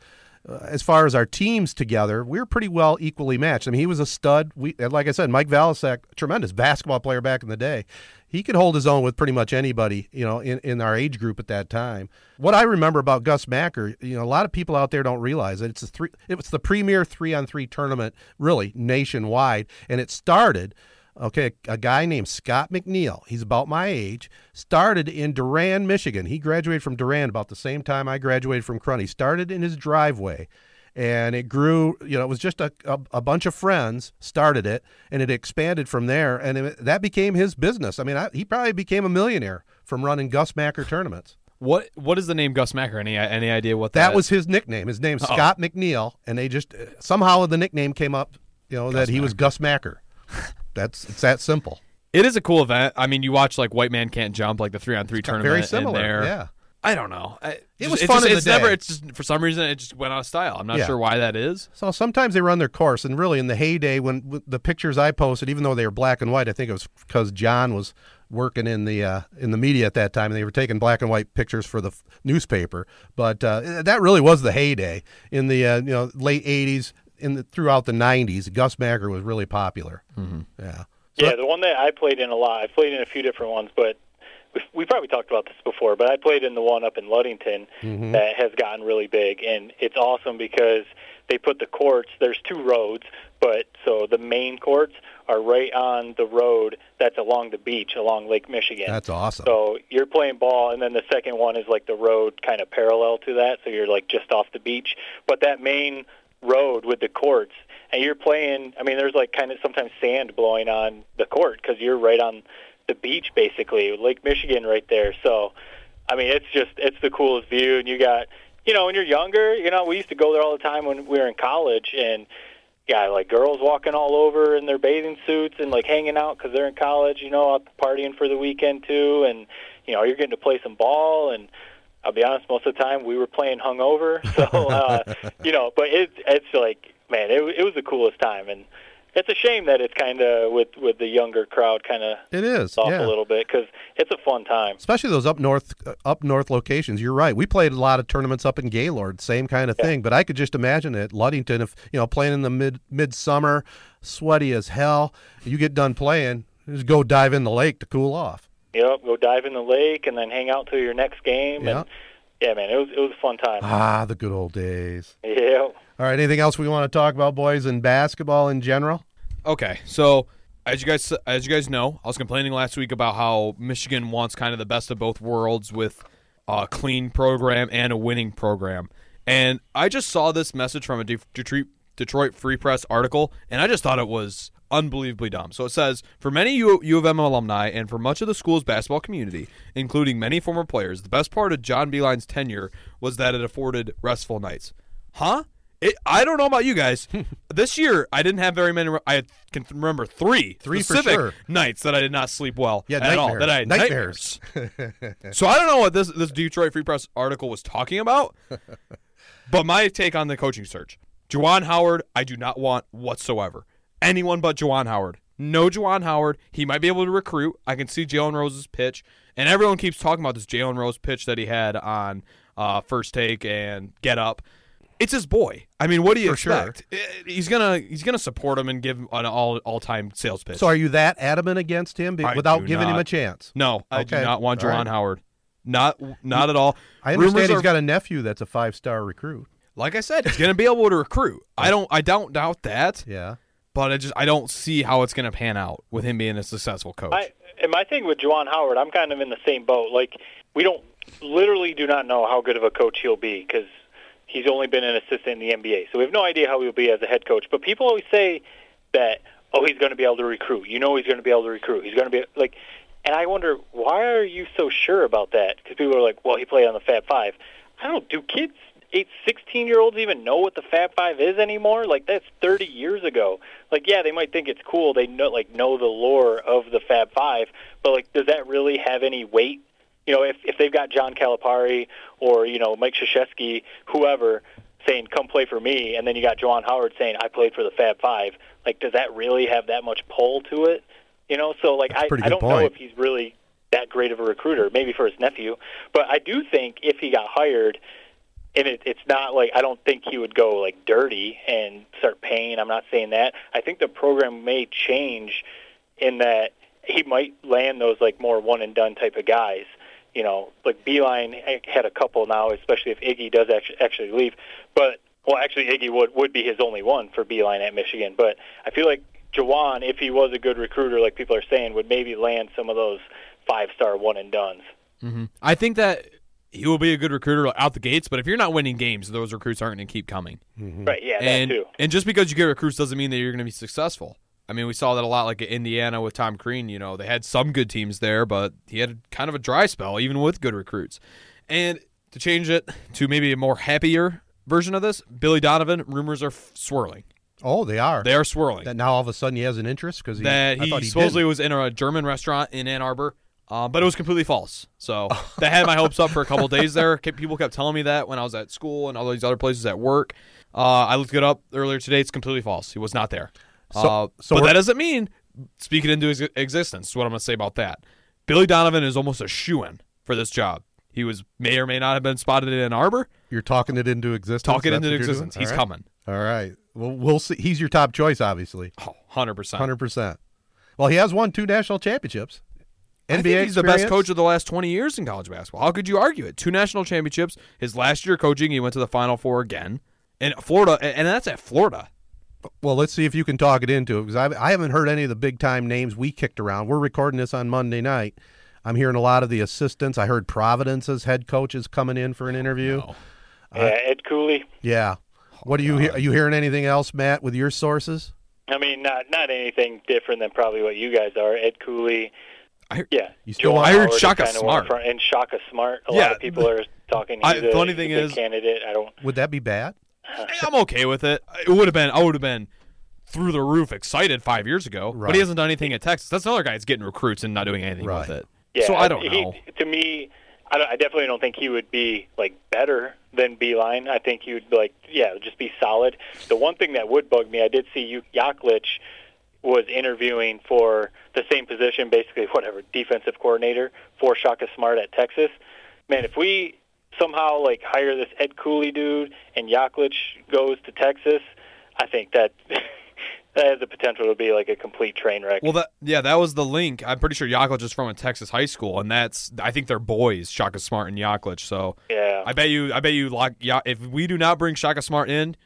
uh, as far as our teams together, we were pretty well equally matched. I mean, he was a stud. We, like I said, Mike Valasek, tremendous basketball player back in the day. He could hold his own with pretty much anybody, you know, in, in our age group at that time. What I remember about Gus Macker, you know, a lot of people out there don't realize it. It's a three. It was the premier three on three tournament, really nationwide, and it started. Okay, a guy named Scott McNeal. He's about my age. Started in Durand, Michigan. He graduated from Durand about the same time I graduated from Corunna. Started in his driveway, and it grew. You know, it was just a, a, a bunch of friends started it, and it expanded from there, and it, that became his business. I mean, I, he probably became a millionaire from running Gus Macker tournaments. What What is the name Gus Macker? Any any idea what That that, was his nickname. His name's oh. Scott McNeal, and they just somehow the nickname came up. You know that he was Gus Macker. That's it's that simple. It is a cool event. I mean, you watch like White Man Can't Jump, like the three on three tournament. Very in similar. there. Yeah. I don't know. I, It was it's fun just, in the it's never. It's just for some reason it just went out of style. I'm not Yeah. sure why that is. So sometimes they run their course, and really in the heyday when the pictures I posted, even though they were black and white, I think it was because John was working in the uh, in the media at that time, and they were taking black and white pictures for the f- newspaper. But uh, that really was the heyday in the uh, you know late '80s, in the throughout the '90s. Gus Macker was really popular. Mm-hmm. Yeah. Yeah, the one that I played in a lot. I played in a few different ones, but we, we probably talked about this before. But I played in the one up in Ludington that has gotten really big, and it's awesome because they put the courts. There's two roads, but so the main courts are right on the road that's along the beach, along Lake Michigan. That's awesome. So you're playing ball, and then the second one is like the road kind of parallel to that, so you're like just off the beach. But that main road with the courts, and you're playing. I mean, there's like kind of sometimes sand blowing on the court because you're right on the beach, basically Lake Michigan, right there. So, I mean, it's just it's the coolest view, and you got. You know, when you're younger, you know, we used to go there all the time when we were in college, and yeah, like girls walking all over in their bathing suits and like hanging out because they're in college, you know, out partying for the weekend too, and you know, you're getting to play some ball, and I'll be honest, most of the time we were playing hungover. So, uh, you know, but it, it's like, man, it, it was the coolest time. And it's a shame that it's kind of with, with the younger crowd kind of It is. off yeah. a little bit because it's a fun time. especially those up north uh, up north locations you're right we played a lot of tournaments up in gaylord same kind of thing but i could just imagine it ludington if you know playing in the mid midsummer sweaty as hell you get done playing just go dive in the lake to cool off Yep, go dive in the lake and then hang out till your next game. Yeah. And yeah, man, it was it was a fun time. ah the good old days Yeah. all right anything else we want to talk about boys in basketball in general Okay, so as you guys as you guys know, I was complaining last week about how Michigan wants kind of the best of both worlds with a clean program and a winning program. And I just saw this message from a Detroit Detroit Free Press article, and I just thought it was unbelievably dumb. So it says, for many U, U of M alumni and for much of the school's basketball community, including many former players, the best part of John Beilein's tenure was that it afforded restful nights. Huh? It, I don't know about you guys. this year, I didn't have very many. I can remember three, Three for specific sure. nights that I did not sleep well Yeah, at all. That I had Nightmares. nightmares. so I don't know what this this Detroit Free Press article was talking about, but my take on the coaching search: Juwan Howard, I do not want whatsoever. Anyone but Juwan Howard. No Juwan Howard. He might be able to recruit. I can see Jalen Rose's pitch, and everyone keeps talking about this Jalen Rose pitch that he had on uh, first take and get up. It's his boy. I mean, what do you For expect? Eh, He's gonna he's gonna support him and give him an all all time sales pitch. so are you that adamant against him I without giving him a chance no, I do not want All Juwan right. Howard. Not not at all. i understand Rumors he's are- got a nephew that's a five star recruit like I said, he's gonna be able to recruit. I don't I don't doubt that, yeah but I just I don't see how it's gonna pan out with him being a successful coach. I and my thing with Juwan Howard, I'm kind of in the same boat. Like we don't literally do not know how good of a coach he'll be because he's only been an assistant in the NBA, so we have no idea how he'll be as a head coach. But people always say that oh he's going to be able to recruit. You know he's going to be able to recruit. He's going to be like, and I wonder why are you so sure about that? Because people are like, well he played on the Fab Five. I don't. Do kids eight, 16 year olds even know what the Fab Five is anymore? Like that's 30 years ago. Like yeah, they might think it's cool. They know like know the lore of the Fab Five, but like does that really have any weight? You know, if if they've got John Calipari or you know Mike Krzyzewski, whoever saying come play for me, and then you got Juwan Howard saying I played for the Fab Five. Like, does that really have that much pull to it? You know, so like I I don't know if he's really that great of a recruiter. Maybe for his nephew, but I do think if he got hired, and it, it's not like I don't think he would go like dirty and start paying. I'm not saying that. I think the program may change in that he might land those like more one and done type of guys. You know, like Beilein had a couple now, especially if Iggy does actually actually leave. But well, actually Iggy would would be his only one for Beilein at Michigan. But I feel like Juwan, if he was a good recruiter, like people are saying, would maybe land some of those five star one and duns. mhm I think that he will be a good recruiter out the gates, but if you're not winning games, those recruits aren't going to keep coming. Mm-hmm. Right? Yeah, and that too. and just because you get recruits doesn't mean that you're going to be successful. I mean, we saw that a lot, like at Indiana with Tom Crean. You know, they had some good teams there, but he had kind of a dry spell, even with good recruits. And to change it to maybe a more happier version of this, Billy Donovan rumors are f- swirling. oh they are They are swirling. that now all of a sudden he has an interest because that I he, thought he supposedly didn't. was in a German restaurant in Ann Arbor, uh, but it was completely false. So that had my hopes up for a couple days there. People kept telling me that when I was at school and all these other places at work. Uh, I looked it up earlier today. It's completely false. He was not there. So- uh, so but that doesn't mean speak it into ex- existence. Is what I'm going to say about that. Billy Donovan is almost a shoe in for this job. He was may or may not have been spotted in Ann Arbor. You're talking it into existence. Talking That's into existence. He's right. coming. All right. Well, we'll see. He's your top choice, obviously. Oh, 100%. Hundred percent. Well, he has won two national championships. NBA I think he's the best coach of the last 20 years in college basketball. How could you argue it? Two national championships. His last year coaching, he went to the Final Four again. And Florida, and that's at Florida. Well, let's see if you can talk it into it because I, I haven't heard any of the big time names we kicked around. We're recording this on Monday night. I'm hearing a lot of the assistants. I heard Providence's head coach is coming in for an oh, interview. No. yeah, Ed Cooley. Yeah. What are you oh, he- are you hearing anything else, Matt, with your sources? I mean, not not anything different than probably what you guys are. Ed Cooley. I heard- Yeah, You still Joel want- I heard Howard Shaka kinda Smart. front- and Shaka Smart. A Yeah, lot of people are talking. He's I- a, funny thing is- candidate. I don't. Would that be bad? I'm okay with it. It would have been, I would have been through the roof excited five years ago. Right. But he hasn't done anything at Texas. That's another guy that's getting recruits and not doing anything Right. with it. Yeah, so I don't he- know. To me, I, don't- I definitely don't think he would be like better than Beilein. I think he would like yeah, just be solid. The one thing that would bug me, I did see you Yaklich was interviewing for the same position, basically whatever defensive coordinator for Shaka Smart at Texas. Man, if we somehow like hire this Ed Cooley dude and Yaklich goes to Texas, I think that that has the potential to be like a complete train wreck. Well, that yeah, that was the link. I'm pretty sure Yaklich is from a Texas high school, and that's I think they're boys, Shaka Smart and Yaklich. So yeah, I bet you, I bet you, lock, Ya- if we do not bring Shaka Smart in,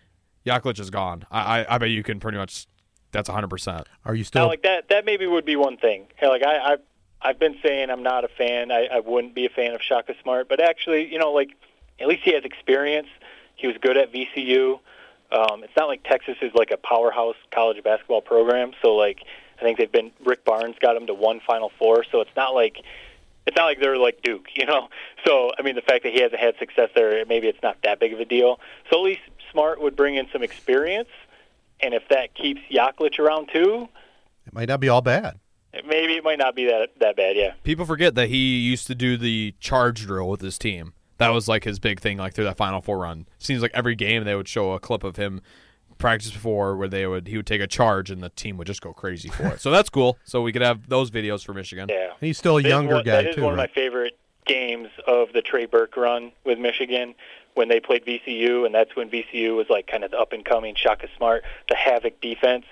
Yaklich is gone. I, I, I bet you can pretty much. That's 100. percent Are you Now, still? like that, that maybe would be one thing. Hey, Like I, I, I've been saying I'm not a fan. I, I wouldn't be a fan of Shaka Smart, but actually, you know, like at least he has experience. He was good at VCU. Um, it's not like Texas is like a powerhouse college basketball program. So like, I think they've been Rick Barnes got them to one Final Four. So it's not like it's not like they're like Duke, you know. So I mean, the fact that he hasn't had success there, maybe it's not that big of a deal. So at least Smart would bring in some experience, and if that keeps Yaklich around too, It might not be all bad. Maybe it might not be that that bad. Yeah. People forget that he used to do the charge drill with his team. That was like his big thing, like through that Final Four run. Seems like every game they would show a clip of him practice before where they would he would take a charge and the team would just go crazy for it. So that's cool. So we could have those videos for Michigan. Yeah. He's still a That is younger one- guy That is too. one of my favorite games of the Trey Burke run with Michigan when they played VCU, and that's when VCU was like kind of the up and coming Shaka Smart, the havoc defense,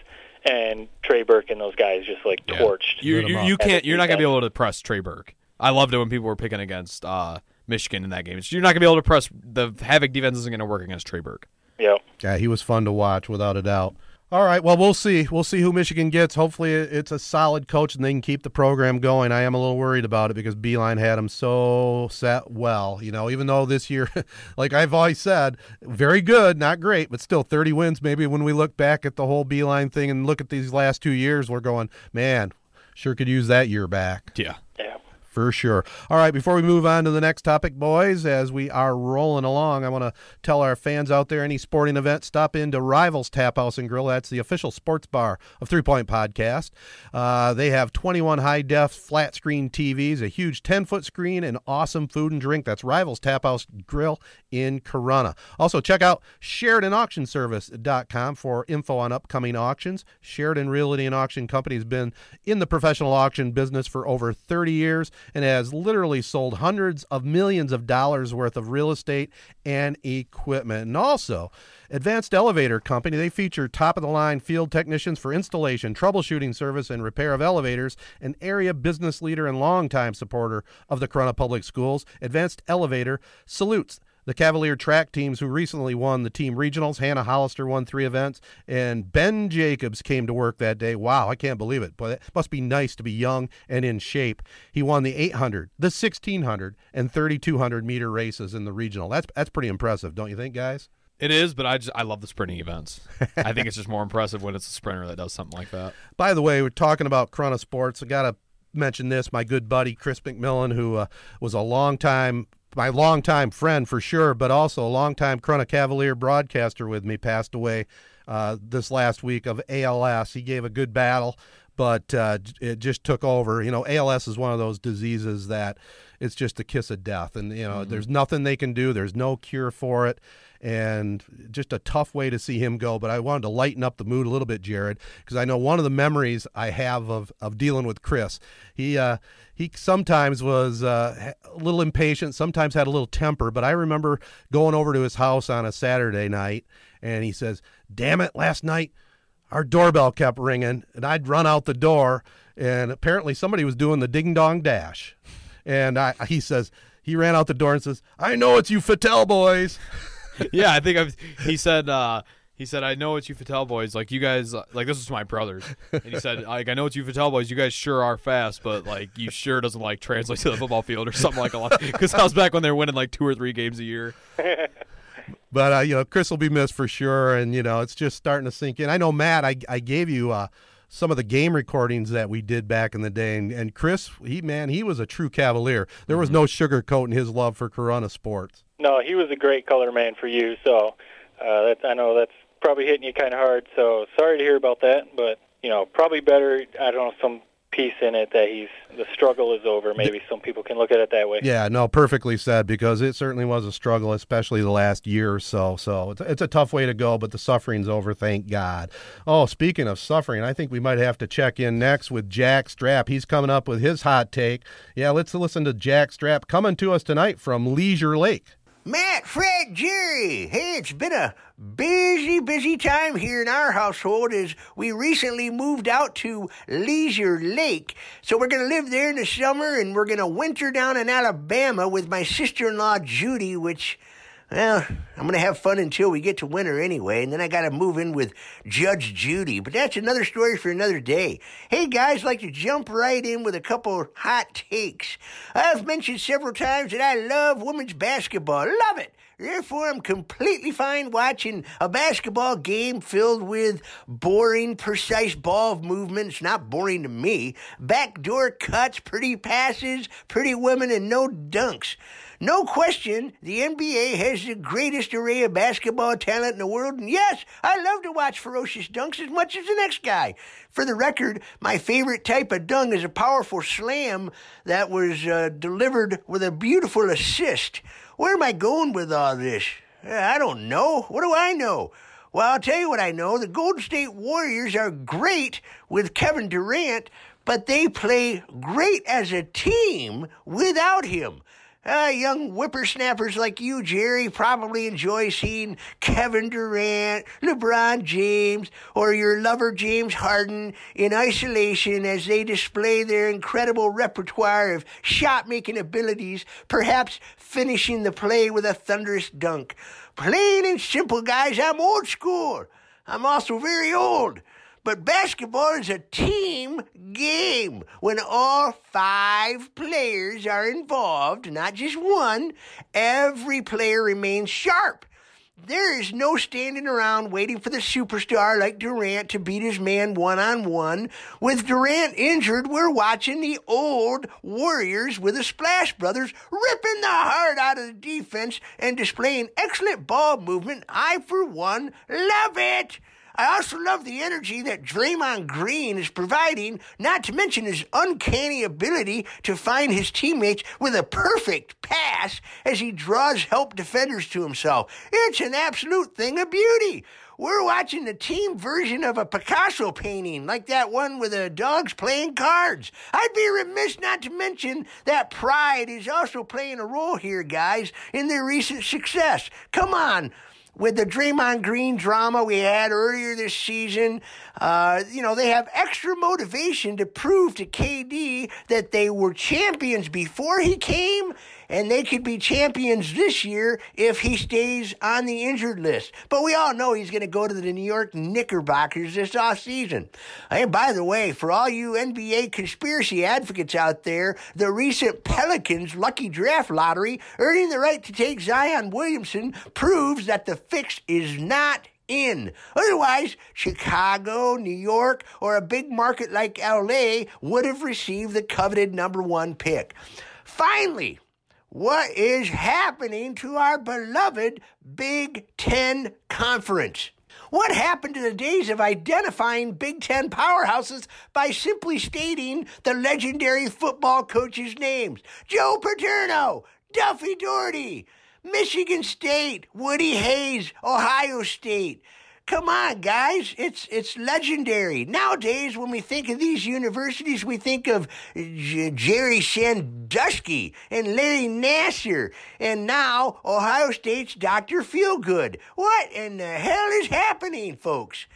and Trey Burke and those guys just like Yeah. torched. You you, you can't. You're not gonna be able to press Trey Burke. I loved it when people were picking against uh, Michigan in that game. You're not gonna be able to press the Havoc defense isn't gonna work against Trey Burke. Yep. Yeah, he was fun to watch without a doubt. All right, well, we'll see. We'll see who Michigan gets. Hopefully, it's a solid coach and they can keep the program going. I am a little worried about it because Beilein had him so set well. You know, even though this year, like I've always said, very good, not great, but still 30 wins. Maybe when we look back at the whole Beilein thing and look at these last two years, we're going, man, sure could use that year back. Yeah. Yeah. For sure. All right, before we move on to the next topic, boys, as we are rolling along, I want to tell our fans out there any sporting event, stop into Rivals Tap House and Grill. That's the official sports bar of Three Point Podcast. Uh, they have 21 high def flat screen TVs, a huge 10 foot screen, and awesome food and drink. That's Rivals Tap House Grill in Corunna. Also, check out SheridanAuctionService.com for info on upcoming auctions. Sheridan Realty and Auction Company has been in the professional auction business for over 30 years and has literally sold hundreds of millions of dollars worth of real estate and equipment. And also, Advanced Elevator Company, they feature top of the line field technicians for installation, troubleshooting service, and repair of elevators. An area business leader and longtime supporter of the Corunna Public Schools, Advanced Elevator salutes the Cavalier track teams who recently won the team regionals. Hannah Hollister won three events, and Ben Jacobs came to work that day. Wow, I can't believe it, but it must be nice to be young and in shape. He won the 800, the 1600, and 3200 meter races in the regional. That's that's pretty impressive, don't you think, guys? It is, but I just I love the sprinting events. I think it's just more impressive when it's a sprinter that does something like that. By the way, we're talking about Corunna Sports. I got to mention this. My good buddy Chris McMillan, who uh, was a long time, my longtime friend for sure, but also a longtime Corunna Cavalier broadcaster with me, passed away uh, this last week of ALS. He gave a good battle, but uh, it just took over. You know, ALS is one of those diseases that it's just a kiss of death, and you know, there's nothing they can do. There's no cure for it and just a tough way to see him go. But I wanted to lighten up the mood a little bit, Jared, because I know one of the memories I have of, of dealing with Chris. He uh, he sometimes was uh, a little impatient, sometimes had a little temper. But I remember going over to his house on a Saturday night, and he says, "Damn it, last night." Our doorbell kept ringing, and I'd run out the door, and apparently somebody was doing the ding dong dash. And I, he says, he ran out the door and says, I know it's you Fattel boys. yeah, I think I've. He said. uh he said, "I know it's you Fattel boys. Like you guys, uh, like this is my brothers." And he said, "Like I know it's you Fattel boys. You guys sure are fast, but like you sure doesn't like translate to the football field or something like a lot." Because I was back when they were winning like two or three games a year. But uh, you know, Chris will be missed for sure, and you know, it's just starting to sink in. I know, Matt. I I gave you uh, some of the game recordings that we did back in the day, and, and Chris, he man, he was a true Cavalier. There was no sugarcoating his love for Corunna sports. No, he was a great color man for you. So uh, that's I know that's probably hitting you kind of hard. So sorry to hear about that, but you know, probably better. I don't know. Some piece in it that he's the struggle is over. Maybe some people can look at it that way. Yeah, no, perfectly said because it certainly was a struggle, especially the last year or so. So it's, it's a tough way to go, but the suffering's over, thank God. Oh, speaking of suffering, I think we might have to check in next with Jack Strap. He's coming up with his hot take. Yeah, let's listen to Jack Strap coming to us tonight from Leisure Lake. Matt, Fred, Jerry. Hey, it's been a busy, busy time here in our household as we recently moved out to Leisure Lake. So we're going to live there in the summer and we're going to winter down in Alabama with my sister in law, Judy, which well, I'm going to have fun until we get to winter anyway, and then I got to move in with Judge Judy. But that's another story for another day. Hey guys, like to jump right in with a couple hot takes. I've mentioned several times that I love women's basketball. Love it. Therefore, I'm completely fine watching a basketball game filled with boring, precise ball movements. Not boring to me. Backdoor cuts, pretty passes, pretty women, and no dunks. No question, the NBA has the greatest array of basketball talent in the world, and yes, I love to watch ferocious dunks as much as the next guy. For the record, my favorite type of dunk is a powerful slam that was uh, delivered with a beautiful assist. Where am I going with all this? I don't know. What do I know? Well, I'll tell you what I know. The Golden State Warriors are great with Kevin Durant, but they play great as a team without him. Uh, young whippersnappers like you, Jerry, probably enjoy seeing Kevin Durant, LeBron James, or your lover James Harden in isolation as they display their incredible repertoire of shot making abilities, perhaps finishing the play with a thunderous dunk. Plain and simple, guys, I'm old school. I'm also very old. But basketball is a team game when all five players are involved, not just one. Every player remains sharp. There is no standing around waiting for the superstar like Durant to beat his man one on one. With Durant injured, we're watching the old Warriors with the Splash Brothers ripping the heart out of the defense and displaying excellent ball movement. I, for one, love it. I also love the energy that Draymond Green is providing, not to mention his uncanny ability to find his teammates with a perfect pass as he draws help defenders to himself. It's an absolute thing of beauty. We're watching the team version of a Picasso painting, like that one with the dogs playing cards. I'd be remiss not to mention that pride is also playing a role here, guys, in their recent success. Come on, with the Draymond Green drama we had earlier this season, uh, you know, they have extra motivation to prove to KD that they were champions before he came and they could be champions this year if he stays on the injured list. But we all know he's going to go to the New York Knickerbockers this off season. And by the way, for all you NBA conspiracy advocates out there, the recent Pelicans lucky draft lottery earning the right to take Zion Williamson proves that the fix is not in. Otherwise, Chicago, New York, or a big market like LA would have received the coveted number one pick. Finally, what is happening to our beloved Big Ten Conference? What happened to the days of identifying Big Ten powerhouses by simply stating the legendary football coaches' names? Joe Paterno, Duffy Daugherty, Michigan State, Woody Hayes, Ohio State. Come on, guys. It's it's legendary. Nowadays, when we think of these universities, we think of J- Jerry Sandusky and Larry Nassar, and now Ohio State's Dr. Feelgood. What in the hell is happening, folks?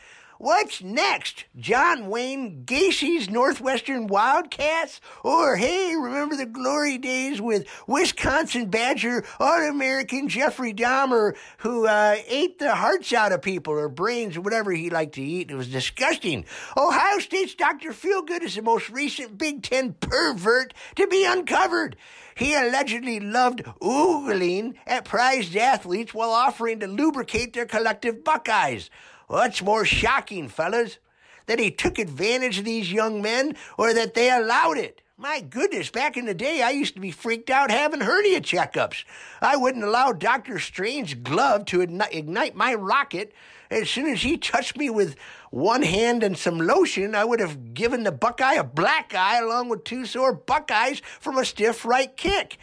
What's next? John Wayne Gacy's Northwestern Wildcats? Or, hey, remember the glory days with Wisconsin Badger All American Jeffrey Dahmer, who uh, ate the hearts out of people or brains or whatever he liked to eat? It was disgusting. Ohio State's Dr. Feelgood is the most recent Big Ten pervert to be uncovered. He allegedly loved oogling at prized athletes while offering to lubricate their collective buckeyes. What's more shocking, fellas? That he took advantage of these young men or that they allowed it? My goodness, back in the day, I used to be freaked out having hernia checkups. I wouldn't allow Dr. Strange's glove to ignite my rocket. As soon as he touched me with one hand and some lotion, I would have given the Buckeye a black eye along with two sore Buckeyes from a stiff right kick.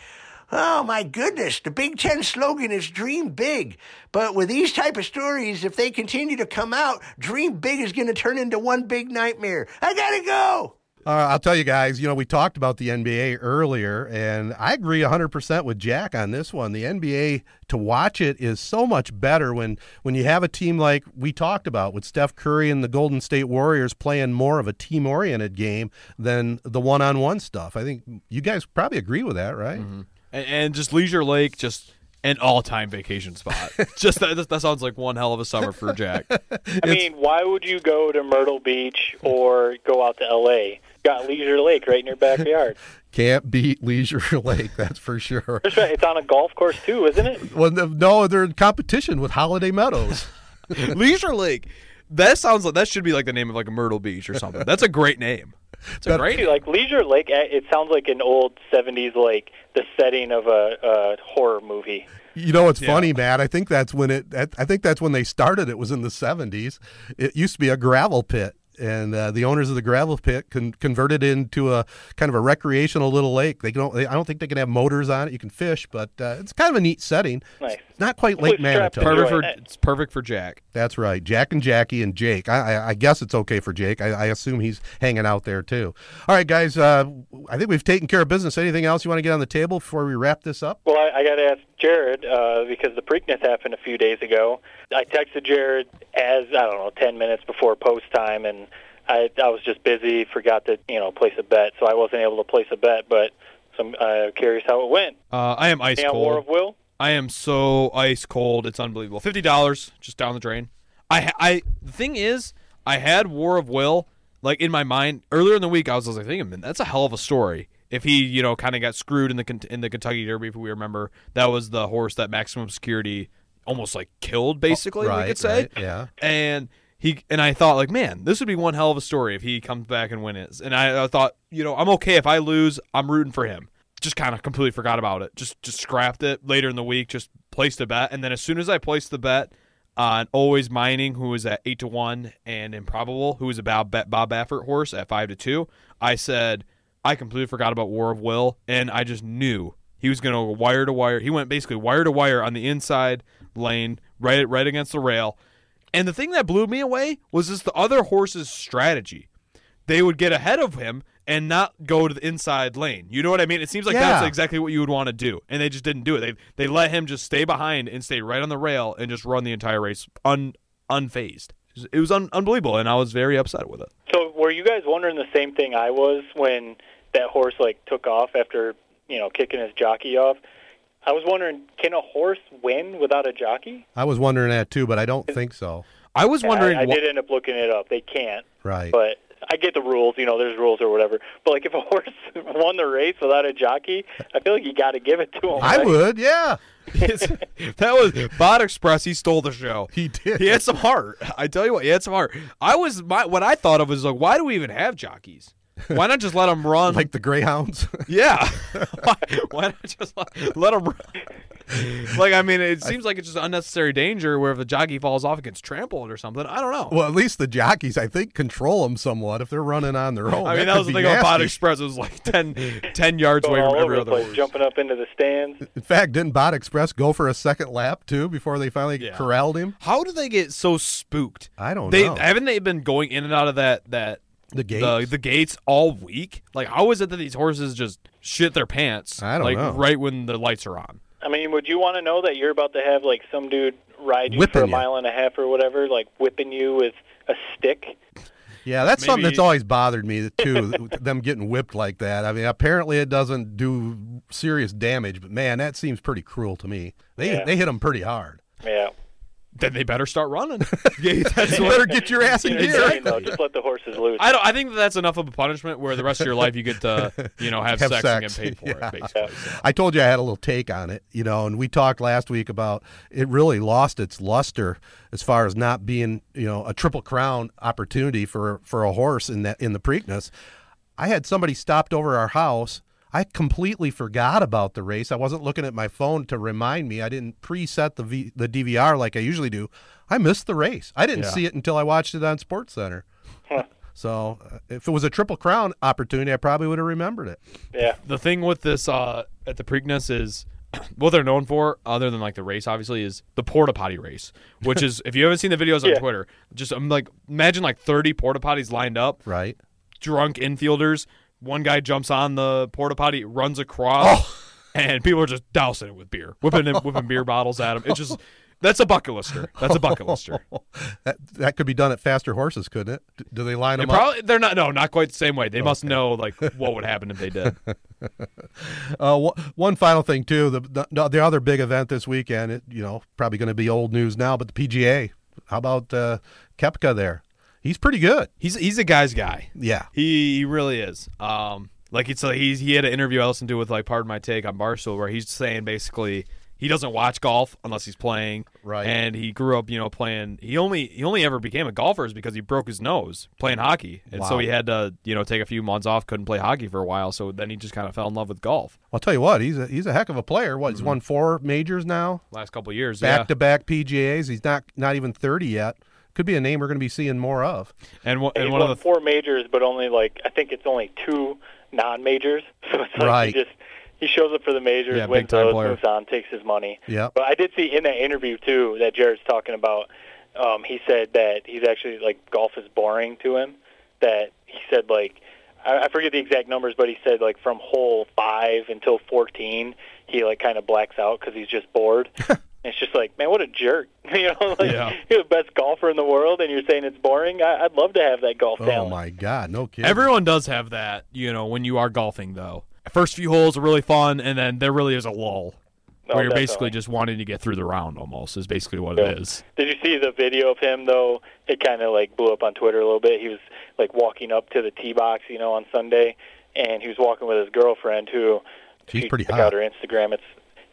Oh my goodness, the Big Ten slogan is dream big. But with these type of stories, if they continue to come out, dream big is going to turn into one big nightmare. I gotta go. Uh, I'll tell you guys, you know, we talked about the NBA earlier, and I agree 100% with Jack on this one. The NBA, to watch it, is so much better when, when you have a team like we talked about with Steph Curry and the Golden State Warriors playing more of a team oriented game than the one on one stuff. I think you guys probably agree with that, right? And, and just Leisure Lake, just an all-time vacation spot. just that, that sounds like one hell of a summer for Jack. I mean, why would you go to Myrtle Beach or go out to L.A.? Got Leisure Lake right in your backyard. Can't beat Leisure Lake, that's for sure. That's right. It's on a golf course too, isn't it? Well, no- no, they're in competition with Holiday Meadows. Leisure Lake. That sounds like that should be like the name of like a Myrtle Beach or something. That's a great name. It's a great like Leisure Lake, eh, it sounds like an old '70s, like the setting of a, a horror movie. You know what's Yeah. funny, Matt? I think that's when it. I think that's when they started. It was in the '70s. It used to be a gravel pit, and uh, the owners of the gravel pit con- converted it into a kind of a recreational little lake. They don't. They, I don't think they can have motors on it. You can fish, but uh, it's kind of a neat setting. Nice. It's not quite Lake Hopefully strapped Manitou. perfect for it's perfect for Jack. That's right. Jack and Jackie and Jake. I, I, I guess it's okay for Jake. I, I assume he's hanging out there too. All right, guys. Uh, I think we've taken care of business. Anything else you want to get on the table before we wrap this up? Well, I, I got to ask Jared uh, because the Preakness happened a few days ago. I texted Jared as I don't know ten minutes before post time, and I I was just busy, forgot to you know place a bet, so I wasn't able to place a bet. But so I'm uh, curious how it went. Uh, I am ice on War of Will? I am so ice cold. It's unbelievable. Fifty dollars just down the drain. I I the thing is, I had War of Will like in my mind earlier in the week. I was, I was like thinking, man, that's a hell of a story. If he, you know, kind of got screwed in the in the Kentucky Derby, if we remember, that was the horse that Maximum Security almost like killed, basically. we right, could say, right, yeah. And he and I thought like, man, this would be one hell of a story if he comes back and wins. And I, I thought, you know, I'm okay if I lose. I'm rooting for him. Just kind of completely forgot about it. Just just scrapped it later in the week. Just placed a bet, and then as soon as I placed the bet on Always Mining, who was at eight to one, and Improbable, who was a Bob Bob Baffert horse at five to two, I said I completely forgot about War of Will, and I just knew he was going to wire to wire. He went basically wire to wire on the inside lane, right right against the rail. And the thing that blew me away was just the other horse's strategy. They would get ahead of him and not go to the inside lane. You know what I mean? It seems like that's exactly what you would want to do, and they just didn't do it. They they let him just stay behind and stay right on the rail and just run the entire race un unfazed. It was un- unbelievable, and I was very upset with it. So were you guys wondering the same thing I was when that horse like took off after you know kicking his jockey off? I was wondering, can a horse win without a jockey? I was wondering that too, but I don't think so. I was wondering. I, I did end up looking it up. They can't. Right. But I get the rules. You know, there's rules or whatever. But like, if a horse won the race without a jockey, I feel like you got to give it to him. I right? would, yeah. That was Bodexpress. He stole the show. He did. He had some heart. I tell you what, he had some heart. I was my what I thought of was like, why do we even have jockeys? Why not just let them run? Like the Greyhounds. yeah. why, why not just let, let them run? like I mean, it seems like it's just unnecessary danger where if the jockey falls off, it gets trampled or something. I don't know. well, at least the jockeys, I think, control them somewhat if they're running on their own. I mean, that, could was the be thing about Bot. Express. It was like 10, 10 yards Going away from every other place, horse. jumping up into the stands. In fact, didn't Bodexpress go for a second lap too before they finally Yeah. corralled him? How do they get so spooked? I don't they, know. Haven't they been going in and out of that that The gates. the, the gates all week? Like, how is it that these horses just shit their pants? I don't like, know. Right when the lights are on. I mean, would you want to know that you're about to have like some dude ride you Whipping for a you. mile and a half or whatever, like whipping you with a stick? Yeah, that's something that's always bothered me too. them getting whipped like that. I mean, apparently it doesn't do serious damage, but man, that seems pretty cruel to me. They Yeah. they hit them pretty hard. Yeah. Then they better start running. yeah, that's You better get your ass in You know what gear. I'm saying, though? Just let the horses loose. I don't. I think that that's enough of a punishment where the rest of your life you get to, you know, have, Have sex, and get paid for yeah. it. Basically. So. I told you I had a little take on it, you know, and we talked last week about it really lost its luster as far as not being, you know, a triple crown opportunity for for a horse in that in the Preakness. I had somebody stopped over our house. I completely forgot about the race. I wasn't looking at my phone to remind me. I didn't preset the v, the DVR like I usually do. I missed the race. I didn't Yeah. see it until I watched it on Sports Center. So uh, if it was a triple crown opportunity, I probably would have remembered it. Yeah. the thing with this uh, at the Preakness is what they're known for, other than like the race, obviously, is the porta potty race. Which is, if you haven't seen the videos on Yeah. Twitter, just I'm like imagine like 30 porta potties lined up, Right? drunk infielders. One guy jumps on the porta potty, runs across, and people are just dousing it with beer, whipping it, whipping beer bottles at him. It's just that's a bucket lister. That's a bucket lister. That that could be done at faster horses, couldn't it? Do they line They them up? probably they're not no not quite the same way. They must know like what would happen if they did. Uh, one final thing too. The, the the other big event this weekend, it, you know, probably going to be old news now, but the PGA. How about uh, Koepka there? He's pretty good. He's he's a guy's guy. Yeah. He he really is. Um, like it's like he's he had an interview I listened to with like Pardon My Take on Barstool where he's saying basically he doesn't watch golf unless he's playing. Right. And he grew up, you know, playing. He only he only ever became a golfer is because he broke his nose playing hockey, and so he had to you know take a few months off, couldn't play hockey for a while. So then he just kind of fell in love with golf. I'll tell you what, he's a he's a heck of a player. What he's won four majors now, Last couple of years, back yeah. to back PGA's. He's not not even thirty yet. Could be a name we're going to be seeing more of. and one- And and one won of the four majors, but only like I think it's only two non-majors. So it's like Right. he just he shows up for the majors, Yeah, wins big-time those, player. moves on, takes his money. Yep. But I did see in that interview too that Jared's talking about. Um, he said that he's actually like golf is boring to him. That he said like I, I forget the exact numbers, but he said like from hole five until fourteen, he like kind of blacks out because he's just bored. And it's just like, man, what a jerk! you know, like Yeah. you're the best golfer in the world, and you're saying it's boring. I, I'd love to have that golf Oh talent. my God, no kidding. Everyone does have that, you know, when you are golfing though. First few holes are really fun, and then there really is a lull Oh, where you're definitely. basically just wanting to get through the round. Almost is basically what Yeah. it is. Did you see the video of him though? It kind of like blew up on Twitter a little bit. He was like walking up to the tee box, you know, on Sunday, and he was walking with his girlfriend, who She's pretty check hot. out her Instagram. It's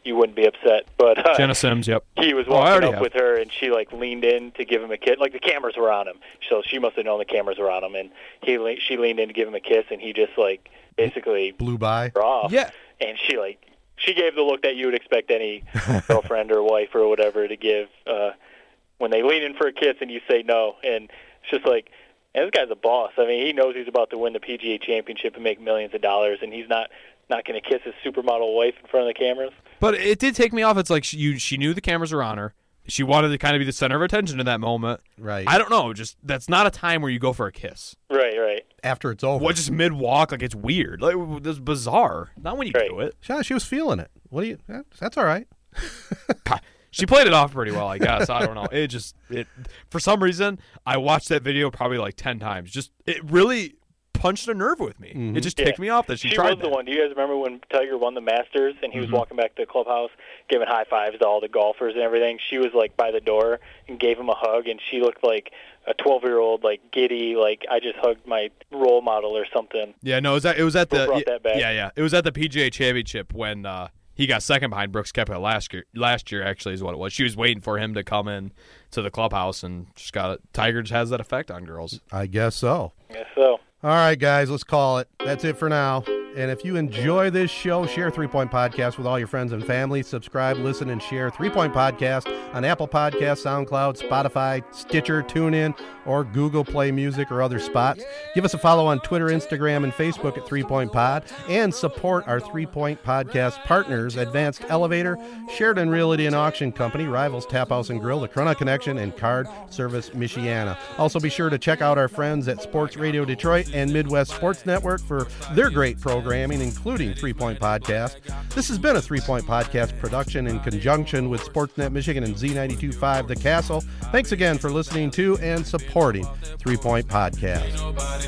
you wouldn't be upset, but uh, Jenna Sims, yep. he was Oh, walking already up have. with her, and she like leaned in to give him a kiss. Like the cameras were on him, so she must have known the cameras were on him, and he le- she leaned in to give him a kiss, and he just like basically blew by. her off. Yeah. And she like she gave the look that you would expect any girlfriend or wife or whatever to give uh when they lean in for a kiss and you say no and it's just like and this guy's a boss. I mean, he knows he's about to win the PGA championship and make millions of dollars and he's not not going to kiss his supermodel wife in front of the cameras. But it did take me off. It's like she, you, she knew the cameras were on her. She wanted to kind of be the center of attention in that moment. Right. I don't know. Just that's not a time where you go for a kiss. Right, right. After it's over. What just mid walk? Like it's weird. Like it's bizarre. Not when you Right. do it. Yeah, she was feeling it. What do you? That's all right. She played it off pretty well, I guess. I don't know. It just it for some reason I watched that video probably like ten times. Just it really punched a nerve with me. It just ticked Yeah. me off that she, She tried was the one. Do you guys remember when Tiger won the Masters and he was walking back to the clubhouse, giving high fives to all the golfers and everything? She was like by the door and gave him a hug, and she looked like a 12 year old, like giddy, like I just hugged my role model or something. Yeah, no, it was at, it was at Who the brought that back? yeah yeah it was at the PGA Championship when uh, he got second behind Brooks Koepka last year. Last year actually is what it was. She was waiting for him to come in to the clubhouse and just got it. Tiger just has that effect on girls. I guess so. I guess so All right, guys, let's call it. That's it for now. And if you enjoy this show, share Three Point Podcast with all your friends and family. Subscribe, listen, and share Three Point Podcast on Apple Podcasts, SoundCloud, Spotify, Stitcher, TuneIn, or Google Play Music or other spots. Give us a follow on Twitter, Instagram, and Facebook at Three Point Pod. And support our Three Point Podcast partners Advanced Elevator, Sheridan Realty and Auction Company, Rivals Tap House and Grill, The Corunna Connection, and Card Service Michiana. Also, be sure to check out our friends at Sports Radio Detroit and Midwest Sports Network for their great programming, including Three Point Podcast. This has been a Three Point Podcast production in conjunction with Sportsnet Michigan and Z925 The Castle. Thanks again for listening to and supporting Three Point Podcast. Nobody